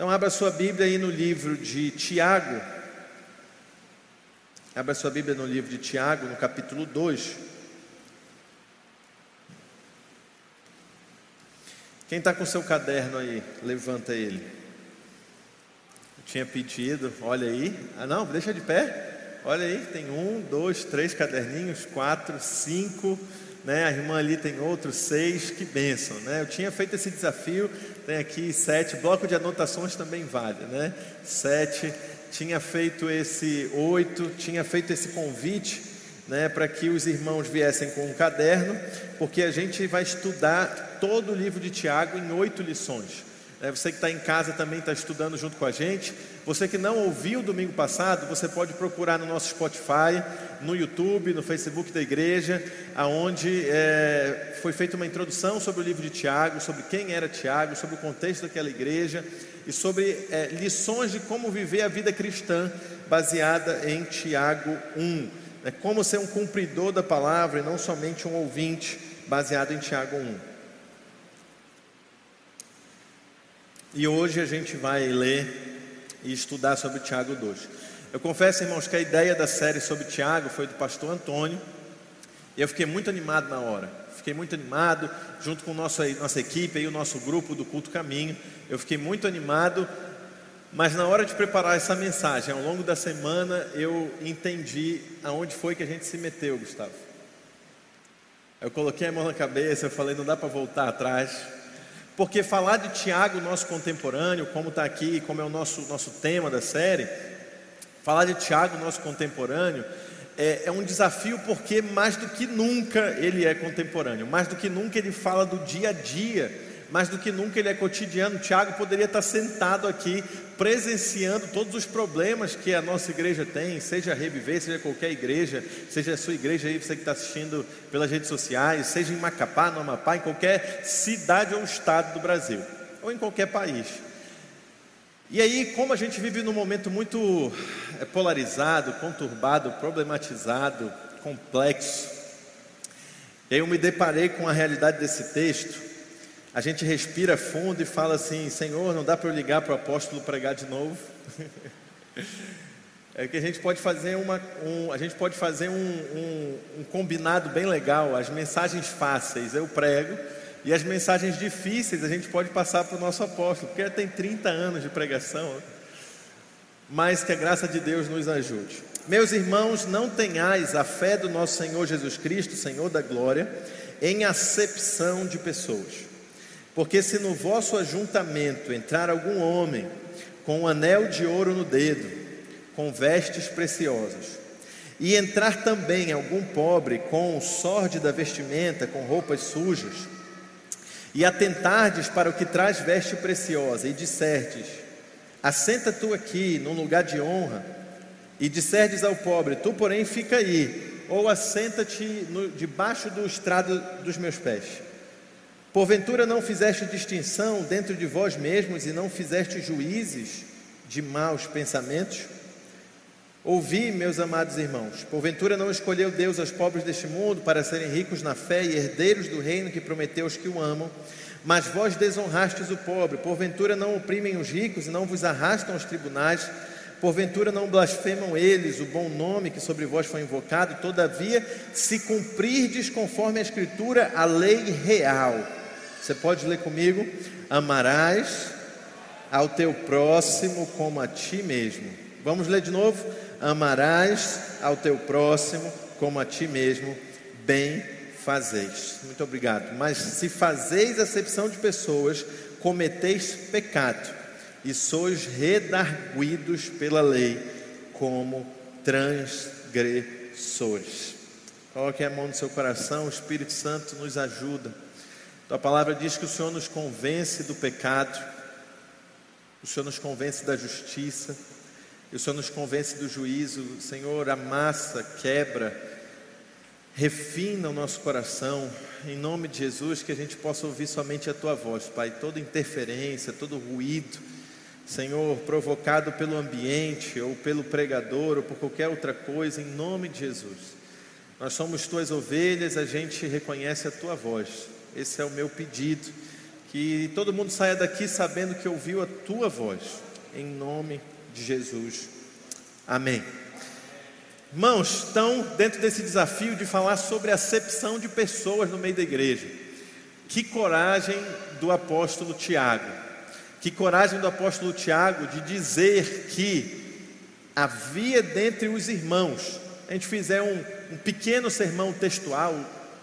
Então, abra sua Bíblia aí no livro de Tiago. Abra sua Bíblia no livro de Tiago, no capítulo 2. Quem está com seu caderno aí, levanta ele. Eu tinha pedido, olha aí. Ah, não, deixa de pé. Olha aí, tem um, dois, três caderninhos, quatro, cinco né? A irmã ali tem outros seis, que bênção, né? Eu tinha feito esse desafio, tem aqui sete, bloco de anotações também vale, né? Sete, tinha feito esse oito, tinha feito esse convite, né? Para que os irmãos viessem com um caderno, porque a gente vai estudar todo o livro de Tiago em oito lições. É, você que está em casa também está estudando junto com a gente. Você que não ouviu domingo passado, você pode procurar no nosso Spotify, no YouTube, no Facebook da igreja, aonde é, foi feita uma introdução sobre o livro de Tiago, sobre quem era Tiago, sobre o contexto daquela igreja e sobre é, lições de como viver a vida cristã baseada em Tiago 1. É, como ser um cumpridor da palavra e não somente um ouvinte baseado em Tiago 1. E hoje a gente vai ler e estudar sobre Tiago 2. Eu confesso, irmãos, que a ideia da série sobre Tiago foi do pastor Antônio. E eu fiquei muito animado na hora. Fiquei muito animado, junto com nossa, nossa equipe e o nosso grupo do Culto Caminho. Eu fiquei muito animado, mas na hora de preparar essa mensagem, ao longo da semana, eu entendi aonde foi que a gente se meteu, Gustavo. Eu coloquei a mão na cabeça, eu falei, não dá para voltar atrás. Porque falar de Tiago, nosso contemporâneo, como está aqui, como é o nosso, nosso tema da série, falar de Tiago, nosso contemporâneo, é, é um desafio porque mais do que nunca ele é contemporâneo, mais do que nunca ele fala do dia a dia mais do que nunca ele é cotidiano. Tiago poderia estar sentado aqui, presenciando todos os problemas que a nossa igreja tem, seja Reviver, seja qualquer igreja, seja a sua igreja aí, você que está assistindo pelas redes sociais, seja em Macapá, no Amapá, em qualquer cidade ou estado do Brasil, ou em qualquer país. E aí, como a gente vive num momento muito é, polarizado, conturbado, problematizado, complexo, eu me deparei com a realidade desse texto a gente respira fundo e fala assim: Senhor, não dá para eu ligar para o apóstolo pregar de novo? é que a gente pode fazer uma, um, a gente pode fazer um, um, um combinado bem legal. As mensagens fáceis eu prego e as mensagens difíceis a gente pode passar para o nosso apóstolo, porque ele tem 30 anos de pregação. Mas que a graça de Deus nos ajude. Meus irmãos, não tenhais a fé do nosso Senhor Jesus Cristo, Senhor da glória, em acepção de pessoas porque se no vosso ajuntamento entrar algum homem com um anel de ouro no dedo, com vestes preciosas, e entrar também algum pobre com um da vestimenta, com roupas sujas, e atentardes para o que traz veste preciosa, e disserdes: Assenta tu aqui num lugar de honra, e disserdes ao pobre: Tu, porém, fica aí, ou assenta-te debaixo do estrado dos meus pés. Porventura não fizeste distinção dentro de vós mesmos e não fizeste juízes de maus pensamentos? Ouvi, meus amados irmãos, porventura não escolheu Deus os pobres deste mundo para serem ricos na fé e herdeiros do reino que prometeu aos que o amam, mas vós desonrastes o pobre, porventura não oprimem os ricos e não vos arrastam aos tribunais, porventura não blasfemam eles o bom nome que sobre vós foi invocado, todavia, se cumprirdes conforme a Escritura, a lei real, você pode ler comigo? Amarás ao teu próximo como a ti mesmo. Vamos ler de novo? Amarás ao teu próximo como a ti mesmo, bem fazeis. Muito obrigado. Mas se fazeis acepção de pessoas, cometeis pecado e sois redarguidos pela lei como transgressores. Coloque a mão no seu coração, o Espírito Santo nos ajuda tua palavra diz que o Senhor nos convence do pecado, o Senhor nos convence da justiça, o Senhor nos convence do juízo. Senhor, amassa, quebra, refina o nosso coração, em nome de Jesus, que a gente possa ouvir somente a tua voz, Pai. Toda interferência, todo ruído, Senhor, provocado pelo ambiente, ou pelo pregador, ou por qualquer outra coisa, em nome de Jesus. Nós somos tuas ovelhas, a gente reconhece a tua voz. Esse é o meu pedido, Que todo mundo saia daqui sabendo que ouviu a tua voz, em nome de Jesus. Amém. Irmãos, estão dentro desse desafio de falar sobre acepção de pessoas no meio da igreja. Que coragem do apóstolo Tiago. Que coragem do apóstolo Tiago de dizer que havia dentre os irmãos. A gente fizer um, um pequeno sermão textual,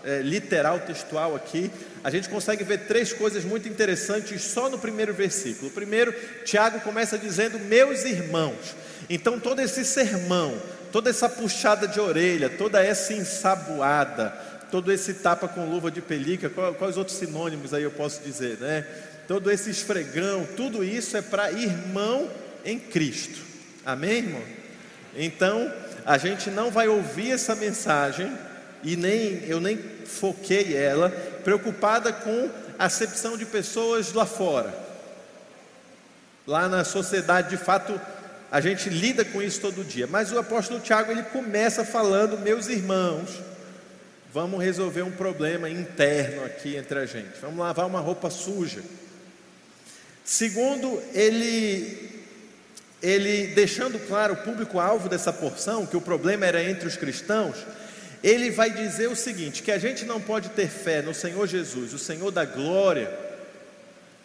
é, literal textual aqui, a gente consegue ver três coisas muito interessantes só no primeiro versículo. Primeiro, Tiago começa dizendo: Meus irmãos. Então, todo esse sermão, toda essa puxada de orelha, toda essa ensaboada, todo esse tapa com luva de pelica, quais outros sinônimos aí eu posso dizer, né? Todo esse esfregão, tudo isso é para irmão em Cristo. Amém, irmão? Então, a gente não vai ouvir essa mensagem e nem eu nem foquei ela preocupada com a acepção de pessoas lá fora. Lá na sociedade, de fato, a gente lida com isso todo dia. Mas o apóstolo Tiago ele começa falando, meus irmãos, vamos resolver um problema interno aqui entre a gente. Vamos lavar uma roupa suja. Segundo, ele ele deixando claro o público-alvo dessa porção, que o problema era entre os cristãos, ele vai dizer o seguinte: que a gente não pode ter fé no Senhor Jesus, o Senhor da glória,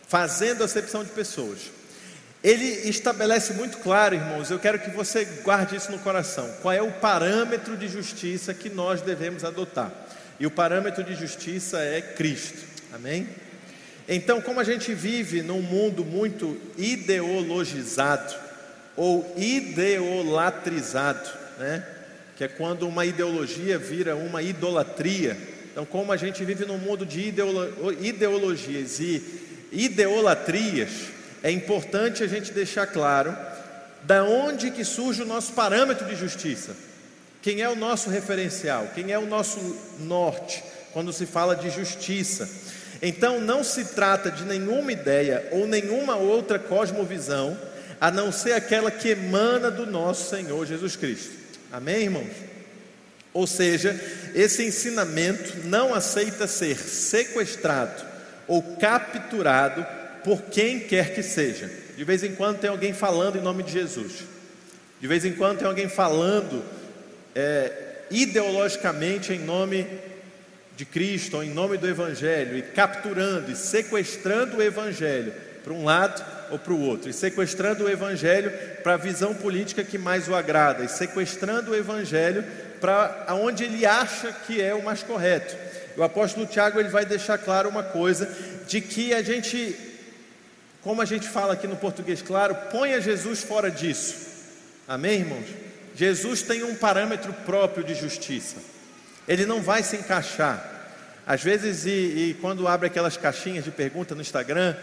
fazendo acepção de pessoas. Ele estabelece muito claro, irmãos, eu quero que você guarde isso no coração. Qual é o parâmetro de justiça que nós devemos adotar? E o parâmetro de justiça é Cristo. Amém? Então, como a gente vive num mundo muito ideologizado ou ideolatrizado, né? Que é quando uma ideologia vira uma idolatria. Então, como a gente vive num mundo de ideolo ideologias e ideolatrias, é importante a gente deixar claro da onde que surge o nosso parâmetro de justiça. Quem é o nosso referencial? Quem é o nosso norte quando se fala de justiça? Então não se trata de nenhuma ideia ou nenhuma outra cosmovisão a não ser aquela que emana do nosso Senhor Jesus Cristo. Amém, irmãos? Ou seja, esse ensinamento não aceita ser sequestrado ou capturado por quem quer que seja. De vez em quando tem alguém falando em nome de Jesus. De vez em quando tem alguém falando é, ideologicamente em nome de Cristo, ou em nome do Evangelho, e capturando e sequestrando o Evangelho para um lado ou para o outro, e sequestrando o Evangelho para a visão política que mais o agrada, e sequestrando o Evangelho para onde ele acha que é o mais correto. O apóstolo Tiago ele vai deixar claro uma coisa de que a gente como a gente fala aqui no português claro, ponha Jesus fora disso. Amém, irmãos? Jesus tem um parâmetro próprio de justiça. Ele não vai se encaixar. Às vezes, e, e quando abre aquelas caixinhas de pergunta no Instagram,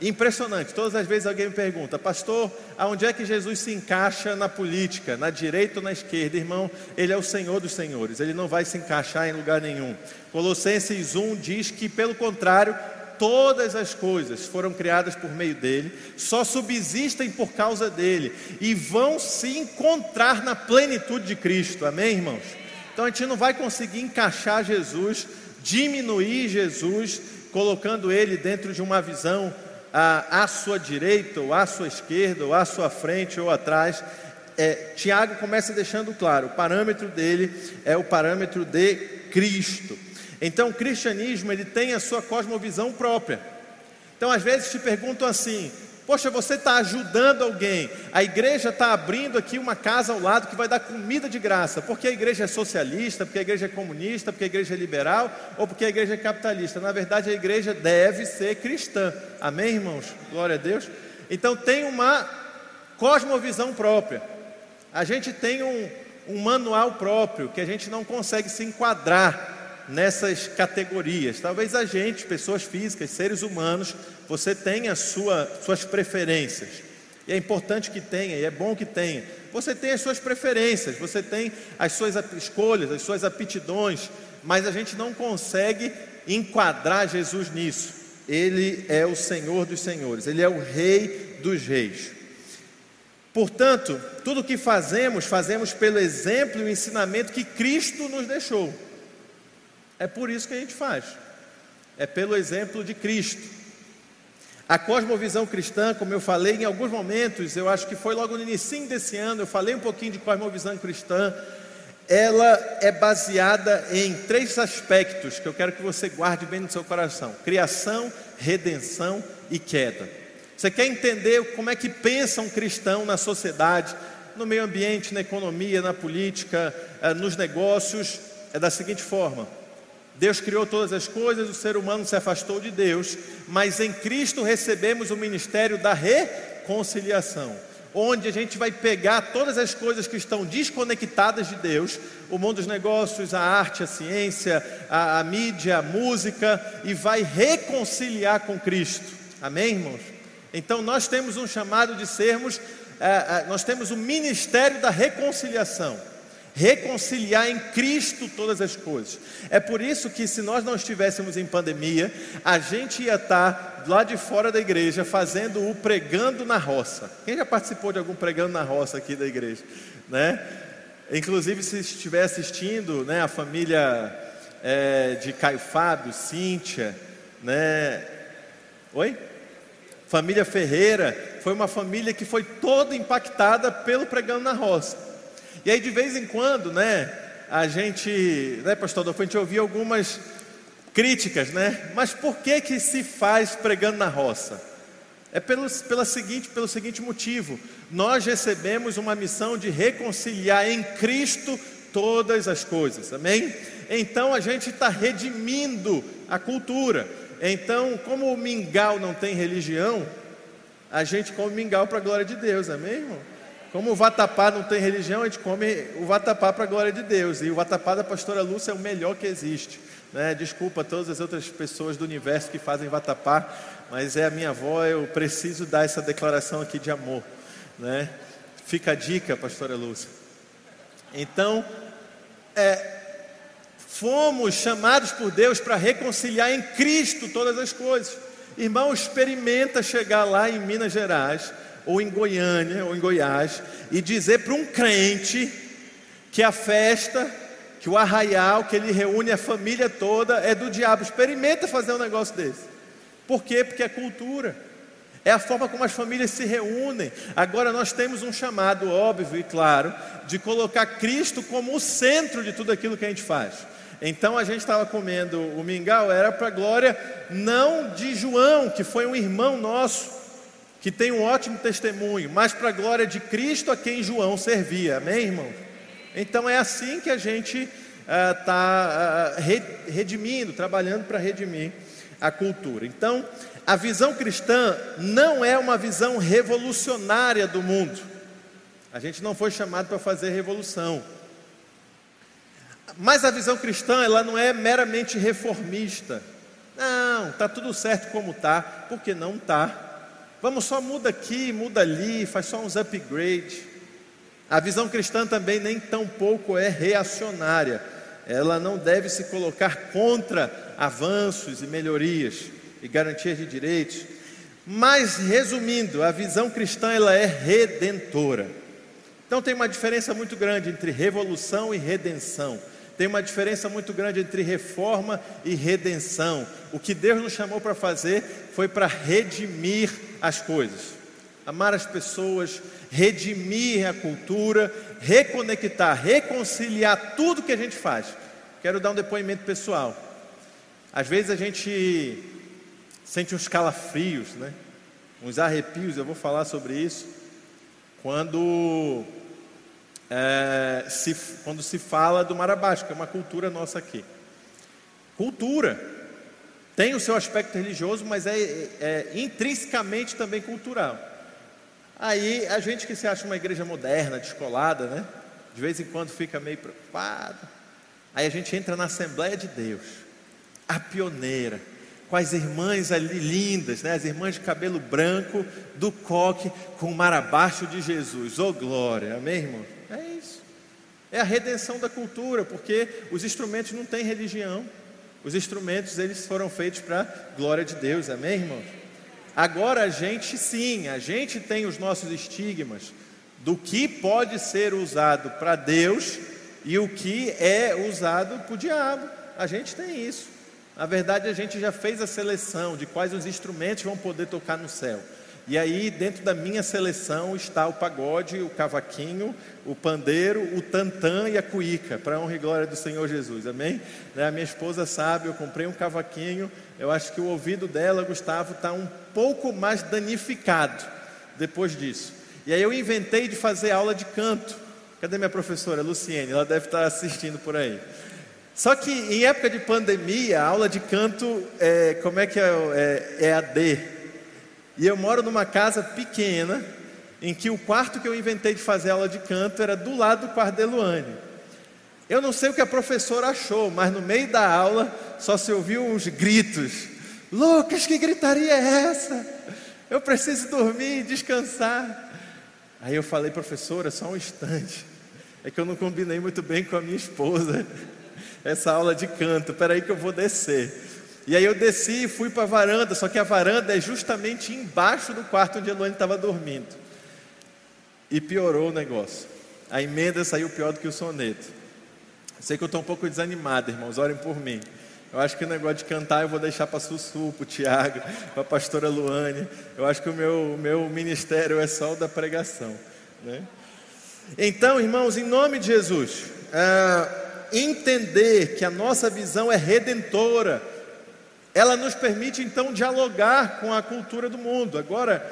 impressionante. Todas as vezes alguém me pergunta, pastor, aonde é que Jesus se encaixa na política, na direita ou na esquerda? Irmão, ele é o Senhor dos senhores, ele não vai se encaixar em lugar nenhum. Colossenses 1 diz que, pelo contrário, todas as coisas foram criadas por meio dele, só subsistem por causa dele e vão se encontrar na plenitude de Cristo. Amém, irmãos? Então a gente não vai conseguir encaixar Jesus, diminuir Jesus, colocando ele dentro de uma visão à, sua direita, ou à sua esquerda, ou à sua frente, ou atrás. É, Tiago começa deixando claro: o parâmetro dele é o parâmetro de Cristo. Então, o cristianismo ele tem a sua cosmovisão própria. Então, às vezes te perguntam assim: Poxa, você está ajudando alguém, a igreja está abrindo aqui uma casa ao lado que vai dar comida de graça, porque a igreja é socialista, porque a igreja é comunista, porque a igreja é liberal ou porque a igreja é capitalista. Na verdade, a igreja deve ser cristã. Amém, irmãos? Glória a Deus. Então, tem uma cosmovisão própria. A gente tem um, um manual próprio que a gente não consegue se enquadrar nessas categorias. Talvez a gente, pessoas físicas, seres humanos, você tenha sua, suas preferências. E é importante que tenha, e é bom que tenha. Você tem as suas preferências, você tem as suas escolhas, as suas aptidões, mas a gente não consegue enquadrar Jesus nisso. Ele é o Senhor dos Senhores, Ele é o Rei dos Reis. Portanto, tudo o que fazemos, fazemos pelo exemplo e o ensinamento que Cristo nos deixou. É por isso que a gente faz. É pelo exemplo de Cristo. A cosmovisão cristã, como eu falei em alguns momentos, eu acho que foi logo no início desse ano, eu falei um pouquinho de cosmovisão cristã. Ela é baseada em três aspectos que eu quero que você guarde bem no seu coração: criação, redenção e queda. Você quer entender como é que pensa um cristão na sociedade, no meio ambiente, na economia, na política, eh, nos negócios? É da seguinte forma: Deus criou todas as coisas, o ser humano se afastou de Deus, mas em Cristo recebemos o ministério da reconciliação, onde a gente vai pegar todas as coisas que estão desconectadas de Deus, o mundo dos negócios, a arte, a ciência, a, a mídia, a música, e vai reconciliar com Cristo. Amém, irmãos? Então nós temos um chamado de sermos, é, é, nós temos o ministério da reconciliação reconciliar em Cristo todas as coisas. É por isso que, se nós não estivéssemos em pandemia, a gente ia estar lá de fora da igreja fazendo o pregando na roça. Quem já participou de algum pregando na roça aqui da igreja? Né? Inclusive, se estiver assistindo, né, a família é, de Caio Fábio, Cíntia, né? Oi? Família Ferreira, foi uma família que foi toda impactada pelo pregando na roça. E aí de vez em quando, né, a gente, né, pastor gente ouvia algumas críticas, né? Mas por que que se faz pregando na roça? É pelo, pela seguinte, pelo seguinte motivo: nós recebemos uma missão de reconciliar em Cristo todas as coisas, amém? Então a gente está redimindo a cultura. Então, como o mingau não tem religião, a gente come mingau para a glória de Deus, amém, irmão? Como o vatapá não tem religião, a gente come o vatapá para a glória de Deus. E o vatapá da pastora Lúcia é o melhor que existe. Né? Desculpa todas as outras pessoas do universo que fazem vatapá, mas é a minha avó, eu preciso dar essa declaração aqui de amor. Né? Fica a dica, pastora Lúcia. Então, é, fomos chamados por Deus para reconciliar em Cristo todas as coisas. Irmão, experimenta chegar lá em Minas Gerais ou em Goiânia, ou em Goiás, e dizer para um crente que a festa, que o arraial, que ele reúne a família toda, é do diabo. Experimenta fazer um negócio desse. Por quê? Porque é cultura. É a forma como as famílias se reúnem. Agora nós temos um chamado óbvio e claro de colocar Cristo como o centro de tudo aquilo que a gente faz. Então a gente estava comendo o mingau, era para a glória não de João, que foi um irmão nosso, que tem um ótimo testemunho, mas para a glória de Cristo a quem João servia, amém, irmão? Então é assim que a gente está uh, uh, redimindo, trabalhando para redimir a cultura. Então, a visão cristã não é uma visão revolucionária do mundo. A gente não foi chamado para fazer revolução. Mas a visão cristã, ela não é meramente reformista. Não, está tudo certo como está, porque não está. Vamos só muda aqui, muda ali, faz só uns upgrades. A visão cristã também nem tão pouco é reacionária. Ela não deve se colocar contra avanços e melhorias e garantias de direitos. Mas resumindo, a visão cristã ela é redentora. Então tem uma diferença muito grande entre revolução e redenção. Tem uma diferença muito grande entre reforma e redenção. O que Deus nos chamou para fazer foi para redimir as coisas, amar as pessoas, redimir a cultura, reconectar, reconciliar tudo que a gente faz. Quero dar um depoimento pessoal. Às vezes a gente sente uns calafrios, né? uns arrepios, eu vou falar sobre isso, quando, é, se, quando se fala do Marabás, que é uma cultura nossa aqui. Cultura. Tem o seu aspecto religioso, mas é, é, intrinsecamente também cultural. Aí a gente que se acha uma igreja moderna, descolada, né? De vez em quando fica meio preocupado. Aí a gente entra na Assembleia de Deus, a pioneira, com as irmãs ali lindas, né? As irmãs de cabelo branco, do coque, com o mar abaixo de Jesus. Ô oh, glória, amém, irmão? É isso. É a redenção da cultura, porque os instrumentos não têm religião. Os instrumentos eles foram feitos para glória de Deus, amém, irmãos? Agora a gente sim, a gente tem os nossos estigmas do que pode ser usado para Deus e o que é usado para o diabo. A gente tem isso. Na verdade, a gente já fez a seleção de quais os instrumentos vão poder tocar no céu. E aí, dentro da minha seleção, está o pagode, o cavaquinho, o pandeiro, o tantã e a cuíca, para a honra e glória do Senhor Jesus, amém? Né, a minha esposa sabe, eu comprei um cavaquinho, eu acho que o ouvido dela, Gustavo, está um pouco mais danificado depois disso. E aí eu inventei de fazer aula de canto. Cadê minha professora, Luciene? Ela deve estar assistindo por aí. Só que em época de pandemia, a aula de canto, é, como é que é, é, é AD? E eu moro numa casa pequena, em que o quarto que eu inventei de fazer aula de canto era do lado do quarto de Luane. Eu não sei o que a professora achou, mas no meio da aula só se ouviu uns gritos. Lucas, que gritaria é essa? Eu preciso dormir, descansar. Aí eu falei, professora, só um instante. É que eu não combinei muito bem com a minha esposa essa aula de canto. Espera aí que eu vou descer. E aí eu desci e fui para a varanda, só que a varanda é justamente embaixo do quarto onde a Luane estava dormindo. E piorou o negócio. A emenda saiu pior do que o soneto. Sei que eu estou um pouco desanimado, irmãos, orem por mim. Eu acho que o negócio de cantar eu vou deixar para Sussu, para o Tiago, para a pastora Luane. Eu acho que o meu, meu ministério é só o da pregação. Né? Então, irmãos, em nome de Jesus, é, entender que a nossa visão é redentora, ela nos permite então dialogar com a cultura do mundo. Agora,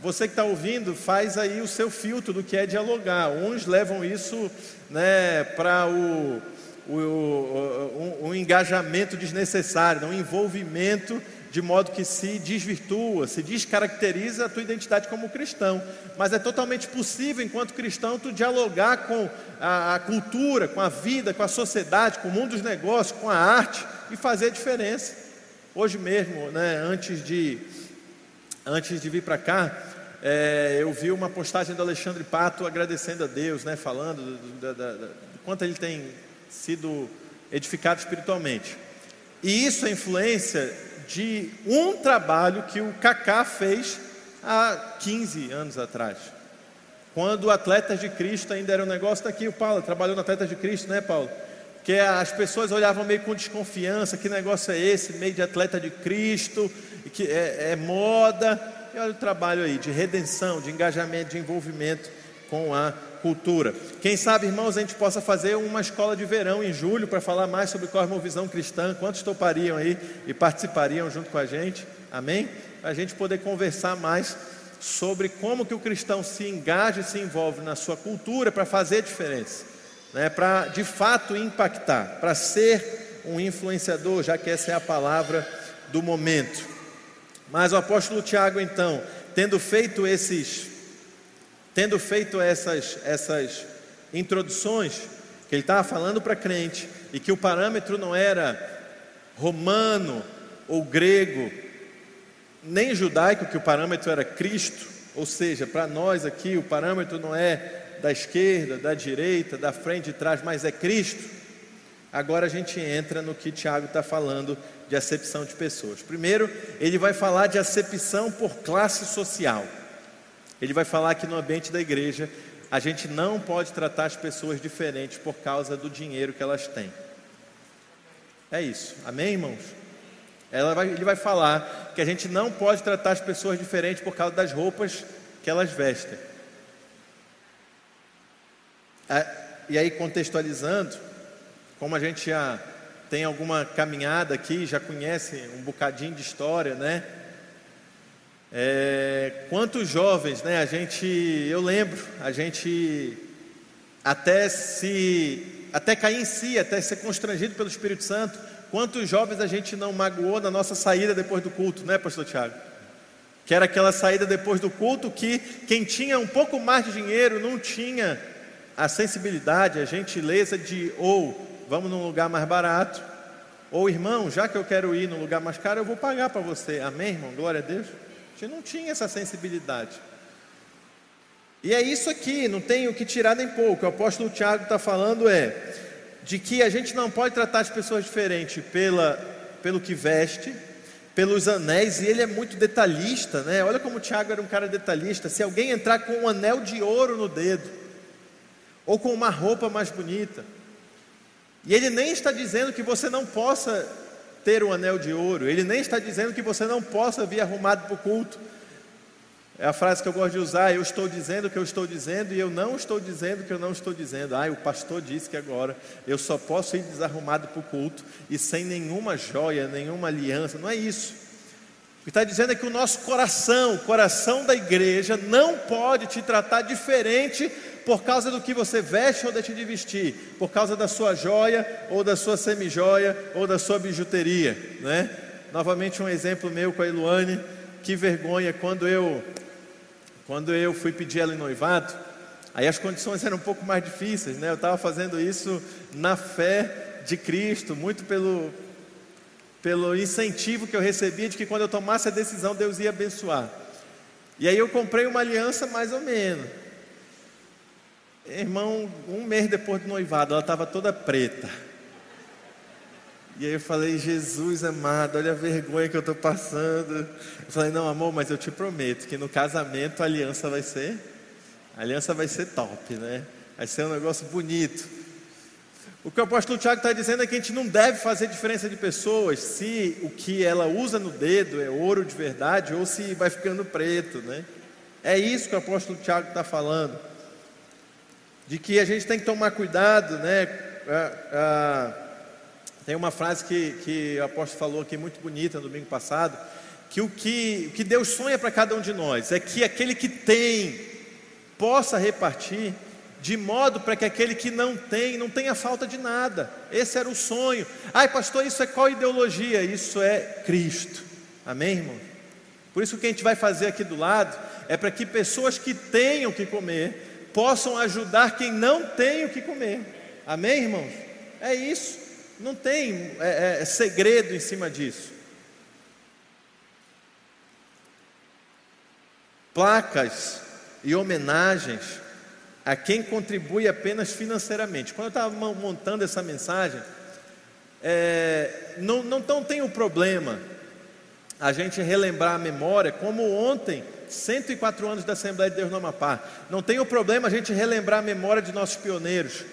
você que está ouvindo, faz aí o seu filtro do que é dialogar. Uns levam isso né, para o, o, o, um, um engajamento desnecessário, um envolvimento de modo que se desvirtua, se descaracteriza a tua identidade como cristão. Mas é totalmente possível, enquanto cristão, tu dialogar com a, a, cultura, com a vida, com a sociedade, com o mundo dos negócios, com a arte e fazer a diferença. Hoje mesmo, né, antes de antes de vir para cá, é, eu vi uma postagem do Alexandre Pato agradecendo a Deus, né, falando do, do, do, do quanto ele tem sido edificado espiritualmente. E isso é influência de um trabalho que o Kaká fez há 15 anos atrás. Quando Atletas de Cristo ainda era um negócio daqui, o Paulo trabalhou no Atletas de Cristo, né, Paulo? Que as pessoas olhavam meio com desconfiança, que negócio é esse, meio de atleta de Cristo, que é, é moda. E olha o trabalho aí de redenção, de engajamento, de envolvimento com a cultura. Quem sabe, irmãos, a gente possa fazer uma escola de verão em julho para falar mais sobre cosmovisão cristã. Quantos topariam aí e participariam junto com a gente? Amém? Para a gente poder conversar mais sobre como que o cristão se engaja e se envolve na sua cultura para fazer diferença, né? para de fato impactar, para ser um influenciador, já que essa é a palavra do momento. Mas o apóstolo Tiago, então, tendo feito esses tendo feito essas, essas introduções, que ele estava falando para crente, e que o parâmetro não era romano ou grego, nem judaico, que o parâmetro era Cristo, ou seja, para nós aqui o parâmetro não é da esquerda, da direita, da frente, de trás, mas é Cristo. Agora a gente entra no que Tiago está falando de acepção de pessoas. Primeiro, ele vai falar de acepção por classe social. Ele vai falar que no ambiente da igreja a gente não pode tratar as pessoas diferentes por causa do dinheiro que elas têm. É isso, amém, irmãos? Vai, ele vai falar que a gente não pode tratar as pessoas diferentes por causa das roupas que elas vestem. É, e aí, contextualizando, como a gente já tem alguma caminhada aqui, já conhece um bocadinho de história, né? É, quantos jovens, né? A gente, eu lembro, a gente até se, até cair em si, até ser constrangido pelo Espírito Santo. Quantos jovens a gente não magoou na nossa saída depois do culto, né, Pastor Tiago? Que era aquela saída depois do culto que quem tinha um pouco mais de dinheiro não tinha a sensibilidade, a gentileza de ou vamos num lugar mais barato, ou irmão, já que eu quero ir num lugar mais caro, eu vou pagar para você. Amém, irmão? Glória a Deus. A gente não tinha essa sensibilidade. E é isso aqui, não tem o que tirar nem pouco. O apóstolo Tiago está falando é de que a gente não pode tratar as pessoas diferente pela, pelo que veste, pelos anéis, e ele é muito detalhista, né? Olha como o Tiago era um cara detalhista. Se alguém entrar com um anel de ouro no dedo, ou com uma roupa mais bonita, e ele nem está dizendo que você não possa ter o anel de ouro. Ele nem está dizendo que você não possa vir arrumado para o culto. É a frase que eu gosto de usar: eu estou dizendo o que eu estou dizendo e eu não estou dizendo o que eu não estou dizendo. Ah, o pastor disse que agora eu só posso ir desarrumado para o culto e sem nenhuma joia, nenhuma aliança. Não é isso. O que está dizendo é que o nosso coração, o coração da igreja, não pode te tratar diferente por causa do que você veste ou deixa de vestir, por causa da sua joia ou da sua semijoia ou da sua bijuteria, né? Novamente um exemplo meu com a Iluane, que vergonha quando eu quando eu fui pedir ela em noivado, aí as condições eram um pouco mais difíceis, né? Eu estava fazendo isso na fé de Cristo, muito pelo pelo incentivo que eu recebia de que quando eu tomasse a decisão Deus ia abençoar. E aí eu comprei uma aliança mais ou menos. Irmão, um mês depois do noivado, ela estava toda preta. E aí eu falei, Jesus amado, olha a vergonha que eu estou passando. Eu falei, não, amor, mas eu te prometo que no casamento a aliança vai ser, a aliança vai ser top, né? Vai ser um negócio bonito. O que o apóstolo Tiago está dizendo é que a gente não deve fazer diferença de pessoas se o que ela usa no dedo é ouro de verdade ou se vai ficando preto, né? É isso que o apóstolo Tiago está falando de que a gente tem que tomar cuidado, né? Ah, ah, tem uma frase que, que o apóstolo falou aqui muito bonita no domingo passado, que o que, o que Deus sonha para cada um de nós é que aquele que tem possa repartir, de modo para que aquele que não tem, não tenha falta de nada. Esse era o sonho. Ai, pastor, isso é qual ideologia? Isso é Cristo. Amém, irmão? Por isso que a gente vai fazer aqui do lado é para que pessoas que tenham que comer possam ajudar quem não tem o que comer. Amém, irmãos? É isso. Não tem é, é, segredo em cima disso. Placas e homenagens a quem contribui apenas financeiramente. Quando eu estava montando essa mensagem, é, não, não, não tem o problema a gente relembrar a memória, como ontem 104 anos da Assembleia de Deus no Amapá. Não tem o problema a gente relembrar a memória de nossos pioneiros.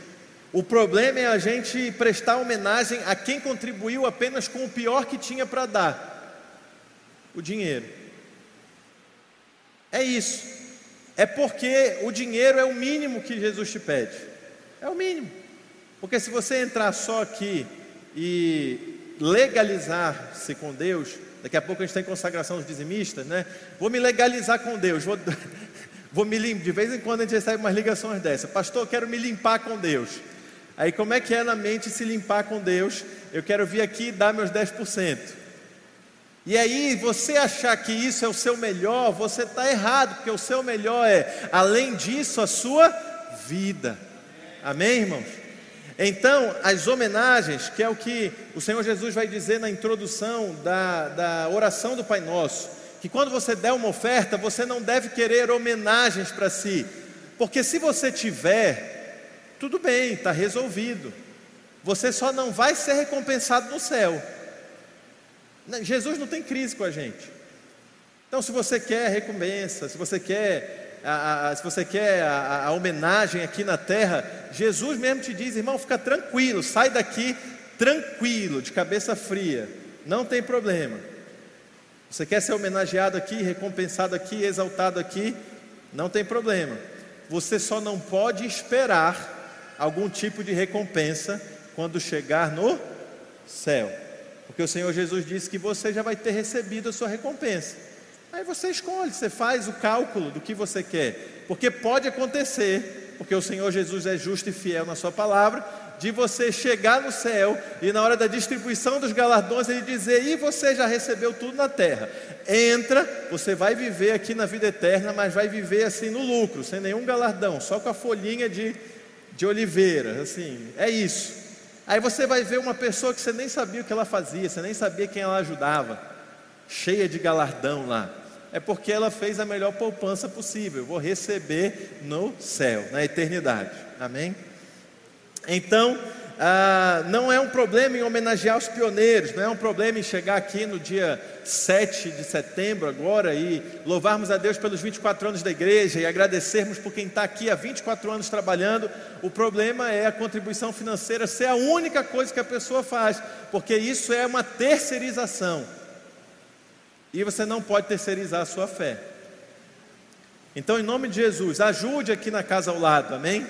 O problema é a gente prestar homenagem a quem contribuiu apenas com o pior que tinha para dar: o dinheiro. É isso. É porque o dinheiro é o mínimo que Jesus te pede. É o mínimo. Porque se você entrar só aqui e legalizar-se com Deus, Daqui a pouco a gente tem consagração dos dizimistas, né? Vou me legalizar com Deus, vou, vou me limpar. De vez em quando a gente recebe umas ligações dessa. Pastor, eu quero me limpar com Deus. Aí como é que é na mente se limpar com Deus? Eu quero vir aqui e dar meus 10%. E aí, você achar que isso é o seu melhor, você está errado, porque o seu melhor é, além disso, a sua vida. Amém, irmãos? Então, as homenagens, que é o que o Senhor Jesus vai dizer na introdução da, da oração do Pai Nosso, que quando você der uma oferta, você não deve querer homenagens para si, porque se você tiver, tudo bem, está resolvido, você só não vai ser recompensado no céu. Jesus não tem crise com a gente. Então, se você quer recompensa, se você quer a, a, se você quer a, a, homenagem aqui na terra, Jesus mesmo te diz, irmão, fica tranquilo, sai daqui tranquilo, de cabeça fria, não tem problema. Você quer ser homenageado aqui, recompensado aqui, exaltado aqui, não tem problema. Você só não pode esperar algum tipo de recompensa quando chegar no céu, porque o Senhor Jesus disse que você já vai ter recebido a sua recompensa. Aí você escolhe, você faz o cálculo do que você quer, porque pode acontecer, porque o Senhor Jesus é justo e fiel na Sua palavra, de você chegar no céu e na hora da distribuição dos galardões ele dizer: E você já recebeu tudo na terra. Entra, você vai viver aqui na vida eterna, mas vai viver assim no lucro, sem nenhum galardão, só com a folhinha de, de oliveira. Assim, é isso. Aí você vai ver uma pessoa que você nem sabia o que ela fazia, você nem sabia quem ela ajudava, cheia de galardão lá é porque ela fez a melhor poupança possível. Eu vou receber no céu, na eternidade. Amém? Então, ah, não é um problema em homenagear os pioneiros, não é um problema em chegar aqui no dia 7 de setembro agora e louvarmos a Deus pelos 24 anos da igreja e agradecermos por quem está aqui há 24 anos trabalhando. O problema é a contribuição financeira ser a única coisa que a pessoa faz, porque isso é uma terceirização. E você não pode terceirizar a sua fé. Então, em nome de Jesus, ajude aqui na casa ao lado, amém?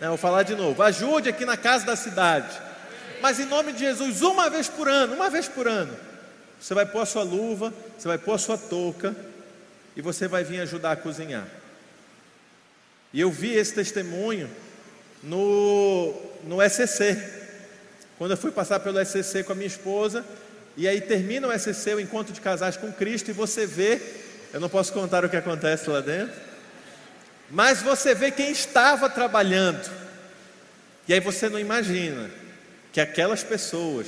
Não, vou falar de novo. Ajude aqui na casa da cidade. Mas em nome de Jesus, uma vez por ano, uma vez por ano, você vai pôr a sua luva, você vai pôr a sua touca e você vai vir ajudar a cozinhar. E eu vi esse testemunho no, no SCC. Quando eu fui passar pelo SCC com a minha esposa, e aí termina o SCC, o encontro de casais com Cristo, e você vê, eu não posso contar o que acontece lá dentro, mas você vê quem estava trabalhando. E aí você não imagina que aquelas pessoas,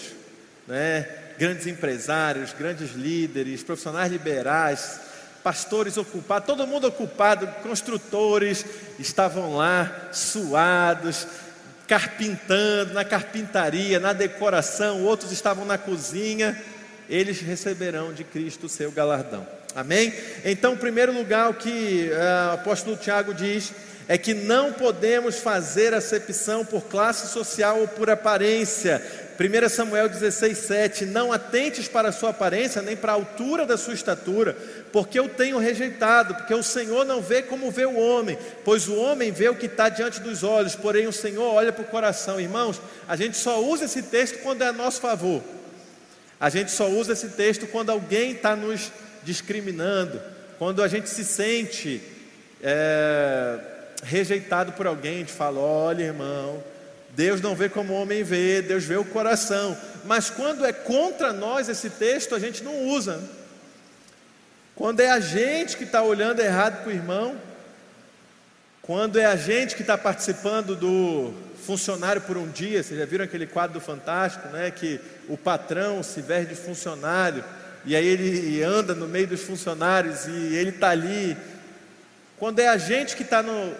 né, grandes empresários, grandes líderes, profissionais liberais, pastores ocupados, todo mundo ocupado, construtores, estavam lá suados, carpintando, na carpintaria, na decoração, outros estavam na cozinha, eles receberão de Cristo o seu galardão. Amém? Então, em primeiro lugar, o que uh, o apóstolo Tiago diz é que não podemos fazer acepção por classe social ou por aparência. 1 Samuel 16, 7: Não atentes para a sua aparência, nem para a altura da sua estatura, porque eu tenho rejeitado, porque o Senhor não vê como vê o homem, pois o homem vê o que está diante dos olhos, porém o Senhor olha para o coração. Irmãos, a gente só usa esse texto quando é a nosso favor, a gente só usa esse texto quando alguém está nos discriminando, quando a gente se sente é, rejeitado por alguém, a gente fala: olha, irmão, Deus não vê como o homem vê, Deus vê o coração. Mas quando é contra nós esse texto, a gente não usa. Quando é a gente que está olhando errado para o irmão, quando é a gente que está participando do funcionário por um dia, vocês já viram aquele quadro do Fantástico, né? Que o patrão se veste de funcionário e aí ele anda no meio dos funcionários e ele está ali. Quando é a gente que está no.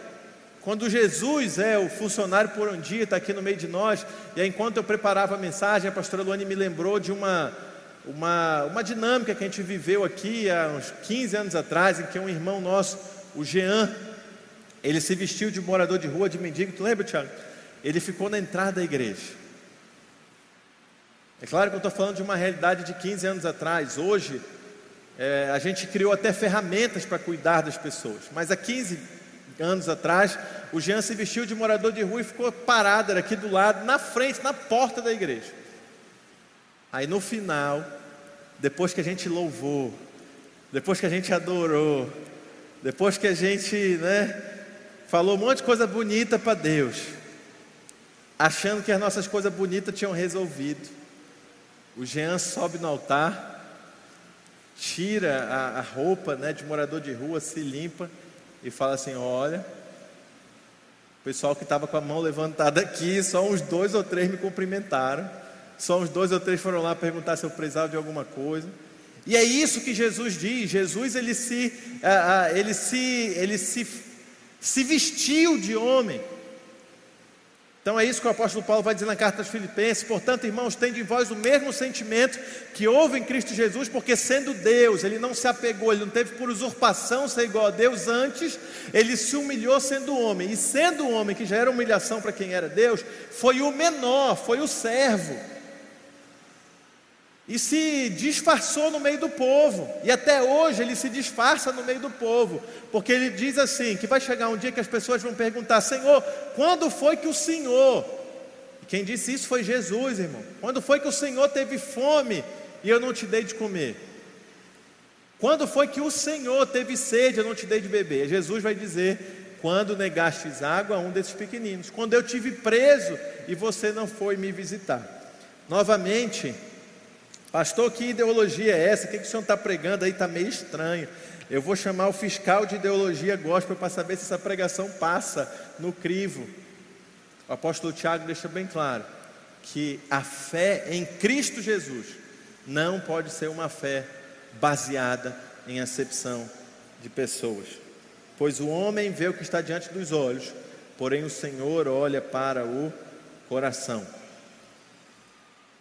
Quando Jesus é o funcionário por um dia, está aqui no meio de nós, e aí, enquanto eu preparava a mensagem, a pastora Luane me lembrou de uma, uma, uma dinâmica que a gente viveu aqui há uns 15 anos atrás, em que um irmão nosso, o Jean, ele se vestiu de morador de rua, de mendigo, tu lembra, Tiago? Ele ficou na entrada da igreja. É claro que eu estou falando de uma realidade de 15 anos atrás. Hoje, é, a gente criou até ferramentas para cuidar das pessoas. Mas há 15 anos atrás, o Jean se vestiu de morador de rua e ficou parado era aqui do lado, na frente, na porta da igreja. Aí no final, depois que a gente louvou, depois que a gente adorou, depois que a gente né, falou um monte de coisa bonita para Deus, achando que as nossas coisas bonitas tinham resolvido, o Jean sobe no altar, tira a, a roupa né, de morador de rua, se limpa e fala assim: Olha, o pessoal que estava com a mão levantada aqui, só uns dois ou três me cumprimentaram, só uns dois ou três foram lá perguntar se eu precisava de alguma coisa. E é isso que Jesus diz. Jesus ele se, ele se, ele se, se vestiu de homem. Então é isso que o apóstolo Paulo vai dizer na carta aos Filipenses. Portanto, irmãos, tende em vós o mesmo sentimento que houve em Cristo Jesus, porque sendo Deus, ele não se apegou, ele não teve por usurpação ser igual a Deus, antes ele se humilhou sendo homem. E sendo homem, que já era humilhação para quem era Deus, foi o menor, foi o servo e se disfarçou no meio do povo, e até hoje ele se disfarça no meio do povo, porque ele diz assim: que vai chegar um dia que as pessoas vão perguntar, Senhor, quando foi que o Senhor, quem disse isso foi Jesus, irmão, quando foi que o Senhor teve fome e eu não te dei de comer? Quando foi que o Senhor teve sede e eu não te dei de beber? Jesus vai dizer: quando negastes água a um desses pequeninos, quando eu tive preso e você não foi me visitar. Novamente, Pastor, que ideologia é essa? O que, que o senhor está pregando aí? Está meio estranho. Eu vou chamar o fiscal de ideologia gospel para saber se essa pregação passa no crivo. O apóstolo Tiago deixa bem claro que a fé em Cristo Jesus não pode ser uma fé baseada em acepção de pessoas. Pois o homem vê o que está diante dos olhos, porém o Senhor olha para o coração.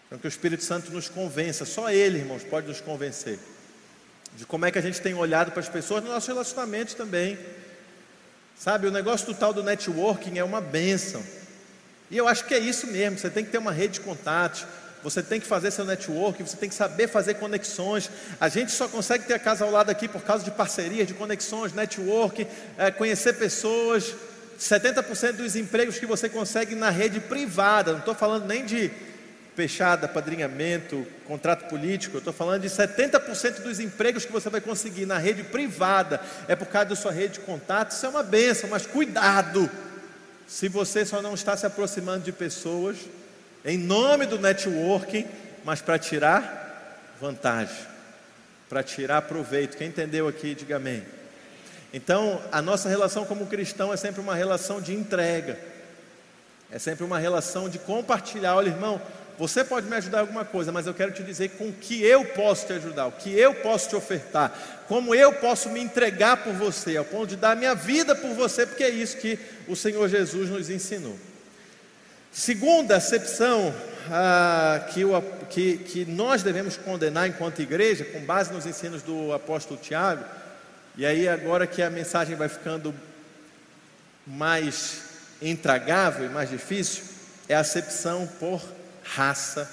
Então, que o Espírito Santo nos convença, só Ele, irmãos, pode nos convencer de como é que a gente tem olhado para as pessoas nos nossos relacionamentos também. Sabe, o negócio do tal do networking é uma benção. E eu acho que é isso mesmo, você tem que ter uma rede de contatos, você tem que fazer seu network, você tem que saber fazer conexões. A gente só consegue ter a casa ao lado aqui por causa de parcerias, de conexões, network, é, conhecer pessoas. 70% dos empregos que você consegue na rede privada, não estou falando nem de fechada, padrinhamento, contrato político, eu estou falando de 70% dos empregos que você vai conseguir na rede privada é por causa da sua rede de contato, isso é uma benção, mas cuidado se você só não está se aproximando de pessoas em nome do networking, mas para tirar vantagem, para tirar proveito. Quem entendeu aqui, diga amém. Então, a nossa relação como cristão é sempre uma relação de entrega, é sempre uma relação de compartilhar. Olha, irmão, você pode me ajudar em alguma coisa, mas eu quero te dizer com que eu posso te ajudar, o que eu posso te ofertar, como eu posso me entregar por você, ao ponto de dar minha vida por você, porque é isso que o Senhor Jesus nos ensinou. Segunda acepção ah, que, o, que, que nós devemos condenar enquanto igreja, com base nos ensinos do apóstolo Tiago, e aí agora que a mensagem vai ficando mais intragável e mais difícil, é a acepção por raça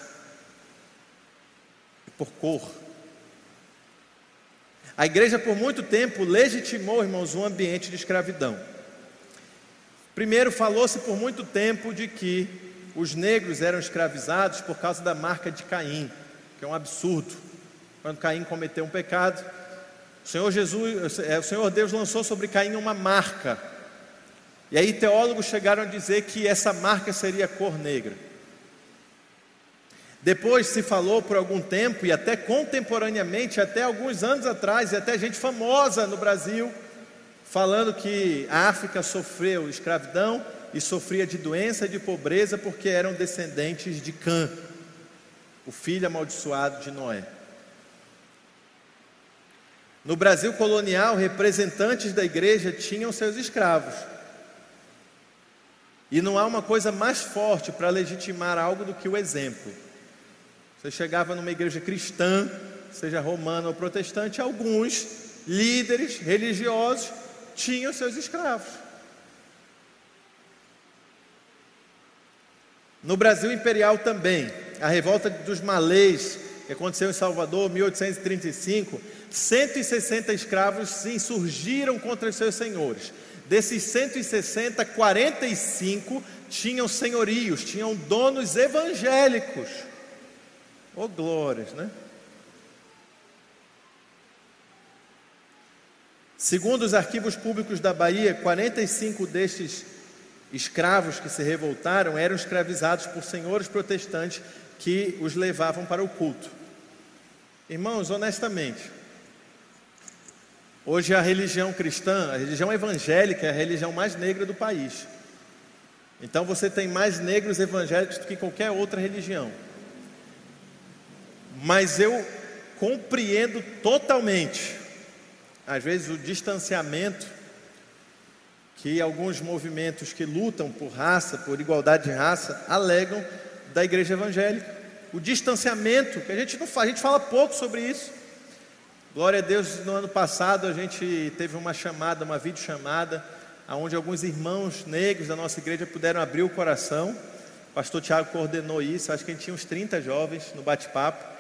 por cor. A igreja, por muito tempo, legitimou, irmãos, um ambiente de escravidão. Primeiro, falou-se por muito tempo de que os negros eram escravizados por causa da marca de Caim, que é um absurdo. Quando Caim cometeu um pecado, o Senhor Jesus, é, o Senhor Deus lançou sobre Caim uma marca. E aí teólogos chegaram a dizer que essa marca seria cor negra. Depois se falou por algum tempo, e até contemporaneamente, até alguns anos atrás, e até gente famosa no Brasil, falando que a África sofreu escravidão e sofria de doença e de pobreza porque eram descendentes de Cã, o filho amaldiçoado de Noé. No Brasil colonial, representantes da igreja tinham seus escravos. E não há uma coisa mais forte para legitimar algo do que o exemplo. Você chegava numa igreja cristã, seja romana ou protestante, alguns líderes religiosos tinham seus escravos. No Brasil imperial também, a revolta dos malês, que aconteceu em Salvador, 1835, 160 escravos se insurgiram contra os seus senhores. Desses 160, 45 tinham senhorios, tinham donos evangélicos. Oh, glórias, né? Segundo os arquivos públicos da Bahia, 45 destes escravos que se revoltaram eram escravizados por senhores protestantes que os levavam para o culto. Irmãos, honestamente, hoje a religião cristã, a religião evangélica é a religião mais negra do país. Então você tem mais negros evangélicos do que qualquer outra religião mas eu compreendo totalmente, às vezes, o distanciamento que alguns movimentos que lutam por raça, por igualdade de raça, alegam da igreja evangélica. O distanciamento, que a gente não fala, a gente fala pouco sobre isso. Glória a Deus, no ano passado a gente teve uma chamada, uma videochamada, onde alguns irmãos negros da nossa igreja puderam abrir o coração. O pastor Tiago coordenou isso, acho que a gente tinha uns 30 jovens no bate-papo.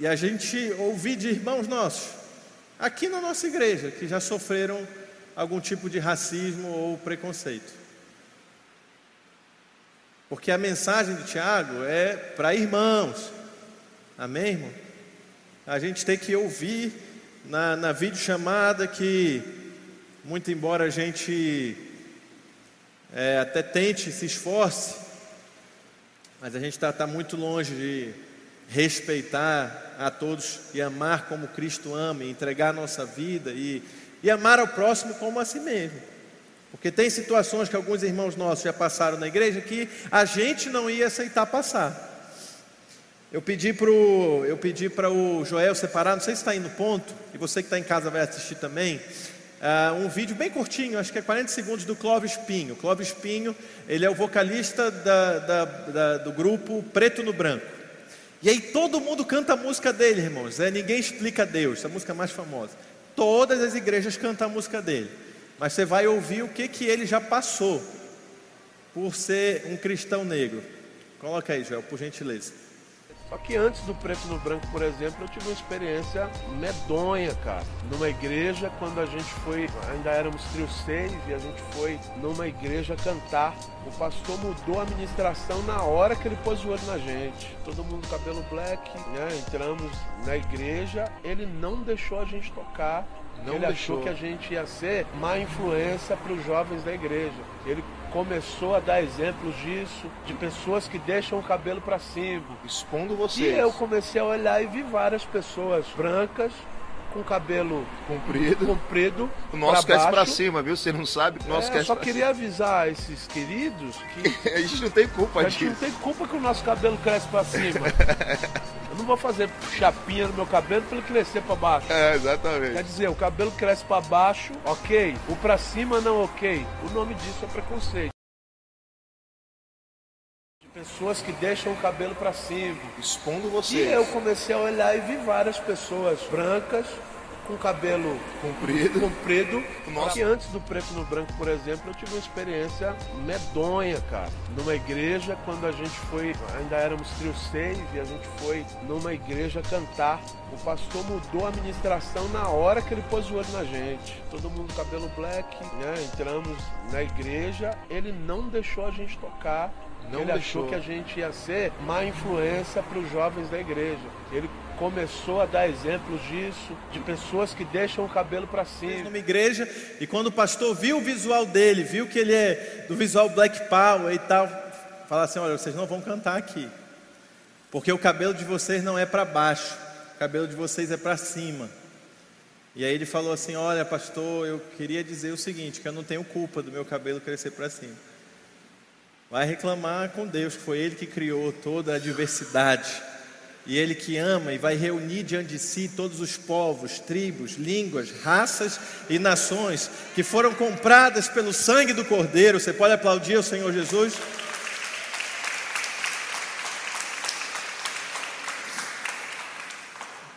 E a gente ouvir de irmãos nossos, aqui na nossa igreja, que já sofreram algum tipo de racismo ou preconceito. Porque a mensagem de Tiago é para irmãos, amém, irmão? A gente tem que ouvir na, na videochamada que, muito embora a gente é, até tente, se esforce, mas a gente está tá muito longe de respeitar a todos e amar como Cristo ama, e entregar a nossa vida e, e amar ao próximo como a si mesmo. Porque tem situações que alguns irmãos nossos já passaram na igreja que a gente não ia aceitar passar. Eu pedi para eu pedi para o Joel separar, não sei se está no ponto, e você que está em casa vai assistir também. uh, um vídeo bem curtinho, acho que é 40 segundos, do Clóvis Pinho. Clóvis Pinho, ele é o vocalista da, da, da, do grupo Preto no Branco. E aí todo mundo canta a música dele, irmãos. É Ninguém Explica Deus, essa música mais famosa. Todas as igrejas cantam a música dele. Mas você vai ouvir o que, que ele já passou por ser um cristão negro. Coloca aí, Joel, por gentileza. Só que antes do preto no branco, por exemplo, eu tive uma experiência medonha, cara. Numa igreja, quando a gente foi, ainda éramos trio 6 e a gente foi numa igreja cantar. O pastor mudou a administração na hora que ele pôs o olho na gente. Todo mundo cabelo black, né? Entramos na igreja, ele não deixou a gente tocar. Não ele deixou. achou que a gente ia ser má influência para os jovens da igreja. Ele começou a dar exemplos disso, de pessoas que deixam o cabelo para cima. Expondo vocês. E eu comecei a olhar e vi várias pessoas brancas com cabelo comprido, comprido o nosso cresce para cima, viu? Você não sabe, o nosso é, Só queria cima. avisar esses queridos que a gente não tem culpa disso. A gente não tem culpa que o nosso cabelo cresce para cima. Não vou fazer chapinha no meu cabelo para ele crescer para baixo. É, exatamente. Quer dizer, o cabelo cresce para baixo, ok. O para cima não, ok. O nome disso é preconceito. Pessoas que deixam o cabelo para cima. Expondo vocês. E eu comecei a olhar e vi várias pessoas brancas com cabelo comprido. comprido. Nossa. E antes do preto no branco, por exemplo, eu tive uma experiência medonha, cara. Numa igreja, quando a gente foi, ainda éramos trio 6 e a gente foi numa igreja cantar. O pastor mudou a administração na hora que ele pôs o olho na gente. Todo mundo cabelo black, né? Entramos na igreja, ele não deixou a gente tocar não ele deixou. achou que a gente ia ser má influência para os jovens da igreja. Ele começou a dar exemplos disso, de pessoas que deixam o cabelo para cima. Numa igreja, e quando o pastor viu o visual dele, viu que ele é do visual Black Power e tal, fala assim: olha, vocês não vão cantar aqui, porque o cabelo de vocês não é para baixo, o cabelo de vocês é para cima. E aí ele falou assim: olha, pastor, eu queria dizer o seguinte, que eu não tenho culpa do meu cabelo crescer para cima. Vai reclamar com Deus, que foi Ele que criou toda a diversidade. E Ele que ama e vai reunir diante de si todos os povos, tribos, línguas, raças e nações que foram compradas pelo sangue do Cordeiro. Você pode aplaudir o Senhor Jesus?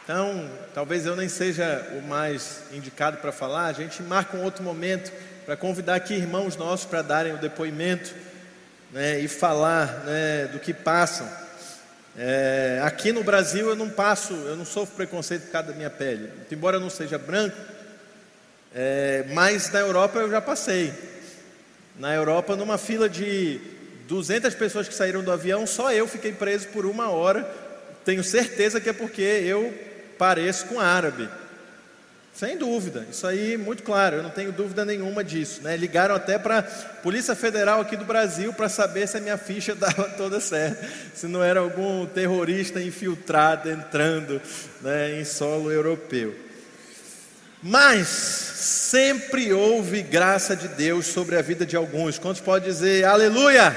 Então, talvez eu nem seja o mais indicado para falar, a gente marca um outro momento para convidar aqui irmãos nossos para darem o depoimento né, e falar né, do que passam. É, aqui no Brasil eu não passo, eu não sofro preconceito por causa da minha pele, embora eu não seja branco, é, mas na Europa eu já passei. Na Europa, numa fila de 200 pessoas que saíram do avião, só eu fiquei preso por uma hora. Tenho certeza que é porque eu pareço com árabe. Sem dúvida, isso aí muito claro, eu não tenho dúvida nenhuma disso. Né? Ligaram até para a Polícia Federal aqui do Brasil para saber se a minha ficha dava toda certa, se não era algum terrorista infiltrado entrando né, em solo europeu. Mas sempre houve graça de Deus sobre a vida de alguns. Quantos pode dizer aleluia?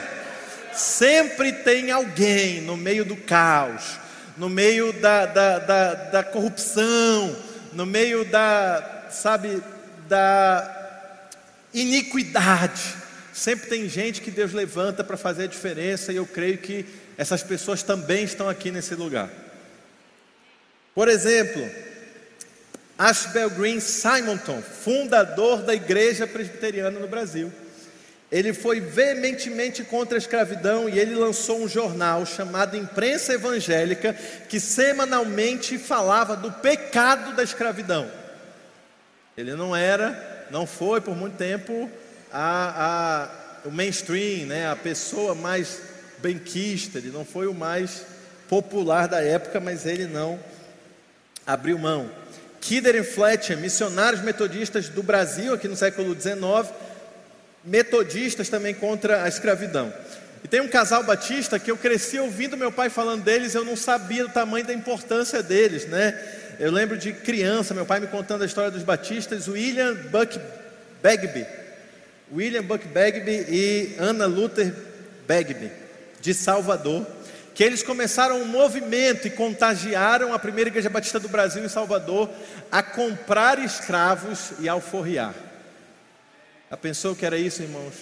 Sempre tem alguém no meio do caos, no meio da, da, da, da corrupção no meio da, sabe, da iniquidade. Sempre tem gente que Deus levanta para fazer a diferença e eu creio que essas pessoas também estão aqui nesse lugar. Por exemplo, Ashbel Green Simonton, fundador da Igreja Presbiteriana no Brasil. Ele foi veementemente contra a escravidão e ele lançou um jornal chamado Imprensa Evangélica, que semanalmente falava do pecado da escravidão. Ele não era, não foi por muito tempo a, a, o mainstream, né, a pessoa mais benquista, ele não foi o mais popular da época, mas ele não abriu mão. Kidder e Fletcher, missionários metodistas do Brasil, aqui no século XIX, metodistas também contra a escravidão. E tem um casal batista que eu cresci ouvindo meu pai falando deles, eu não sabia o tamanho da importância deles, né? Eu lembro de criança, meu pai me contando a história dos batistas, William Buck Bagby, William Buck Bagby e Anna Luther Bagby, de Salvador, que eles começaram um movimento e contagiaram a primeira igreja batista do Brasil em Salvador a comprar escravos e alforriar. Já pensou que era isso, irmãos?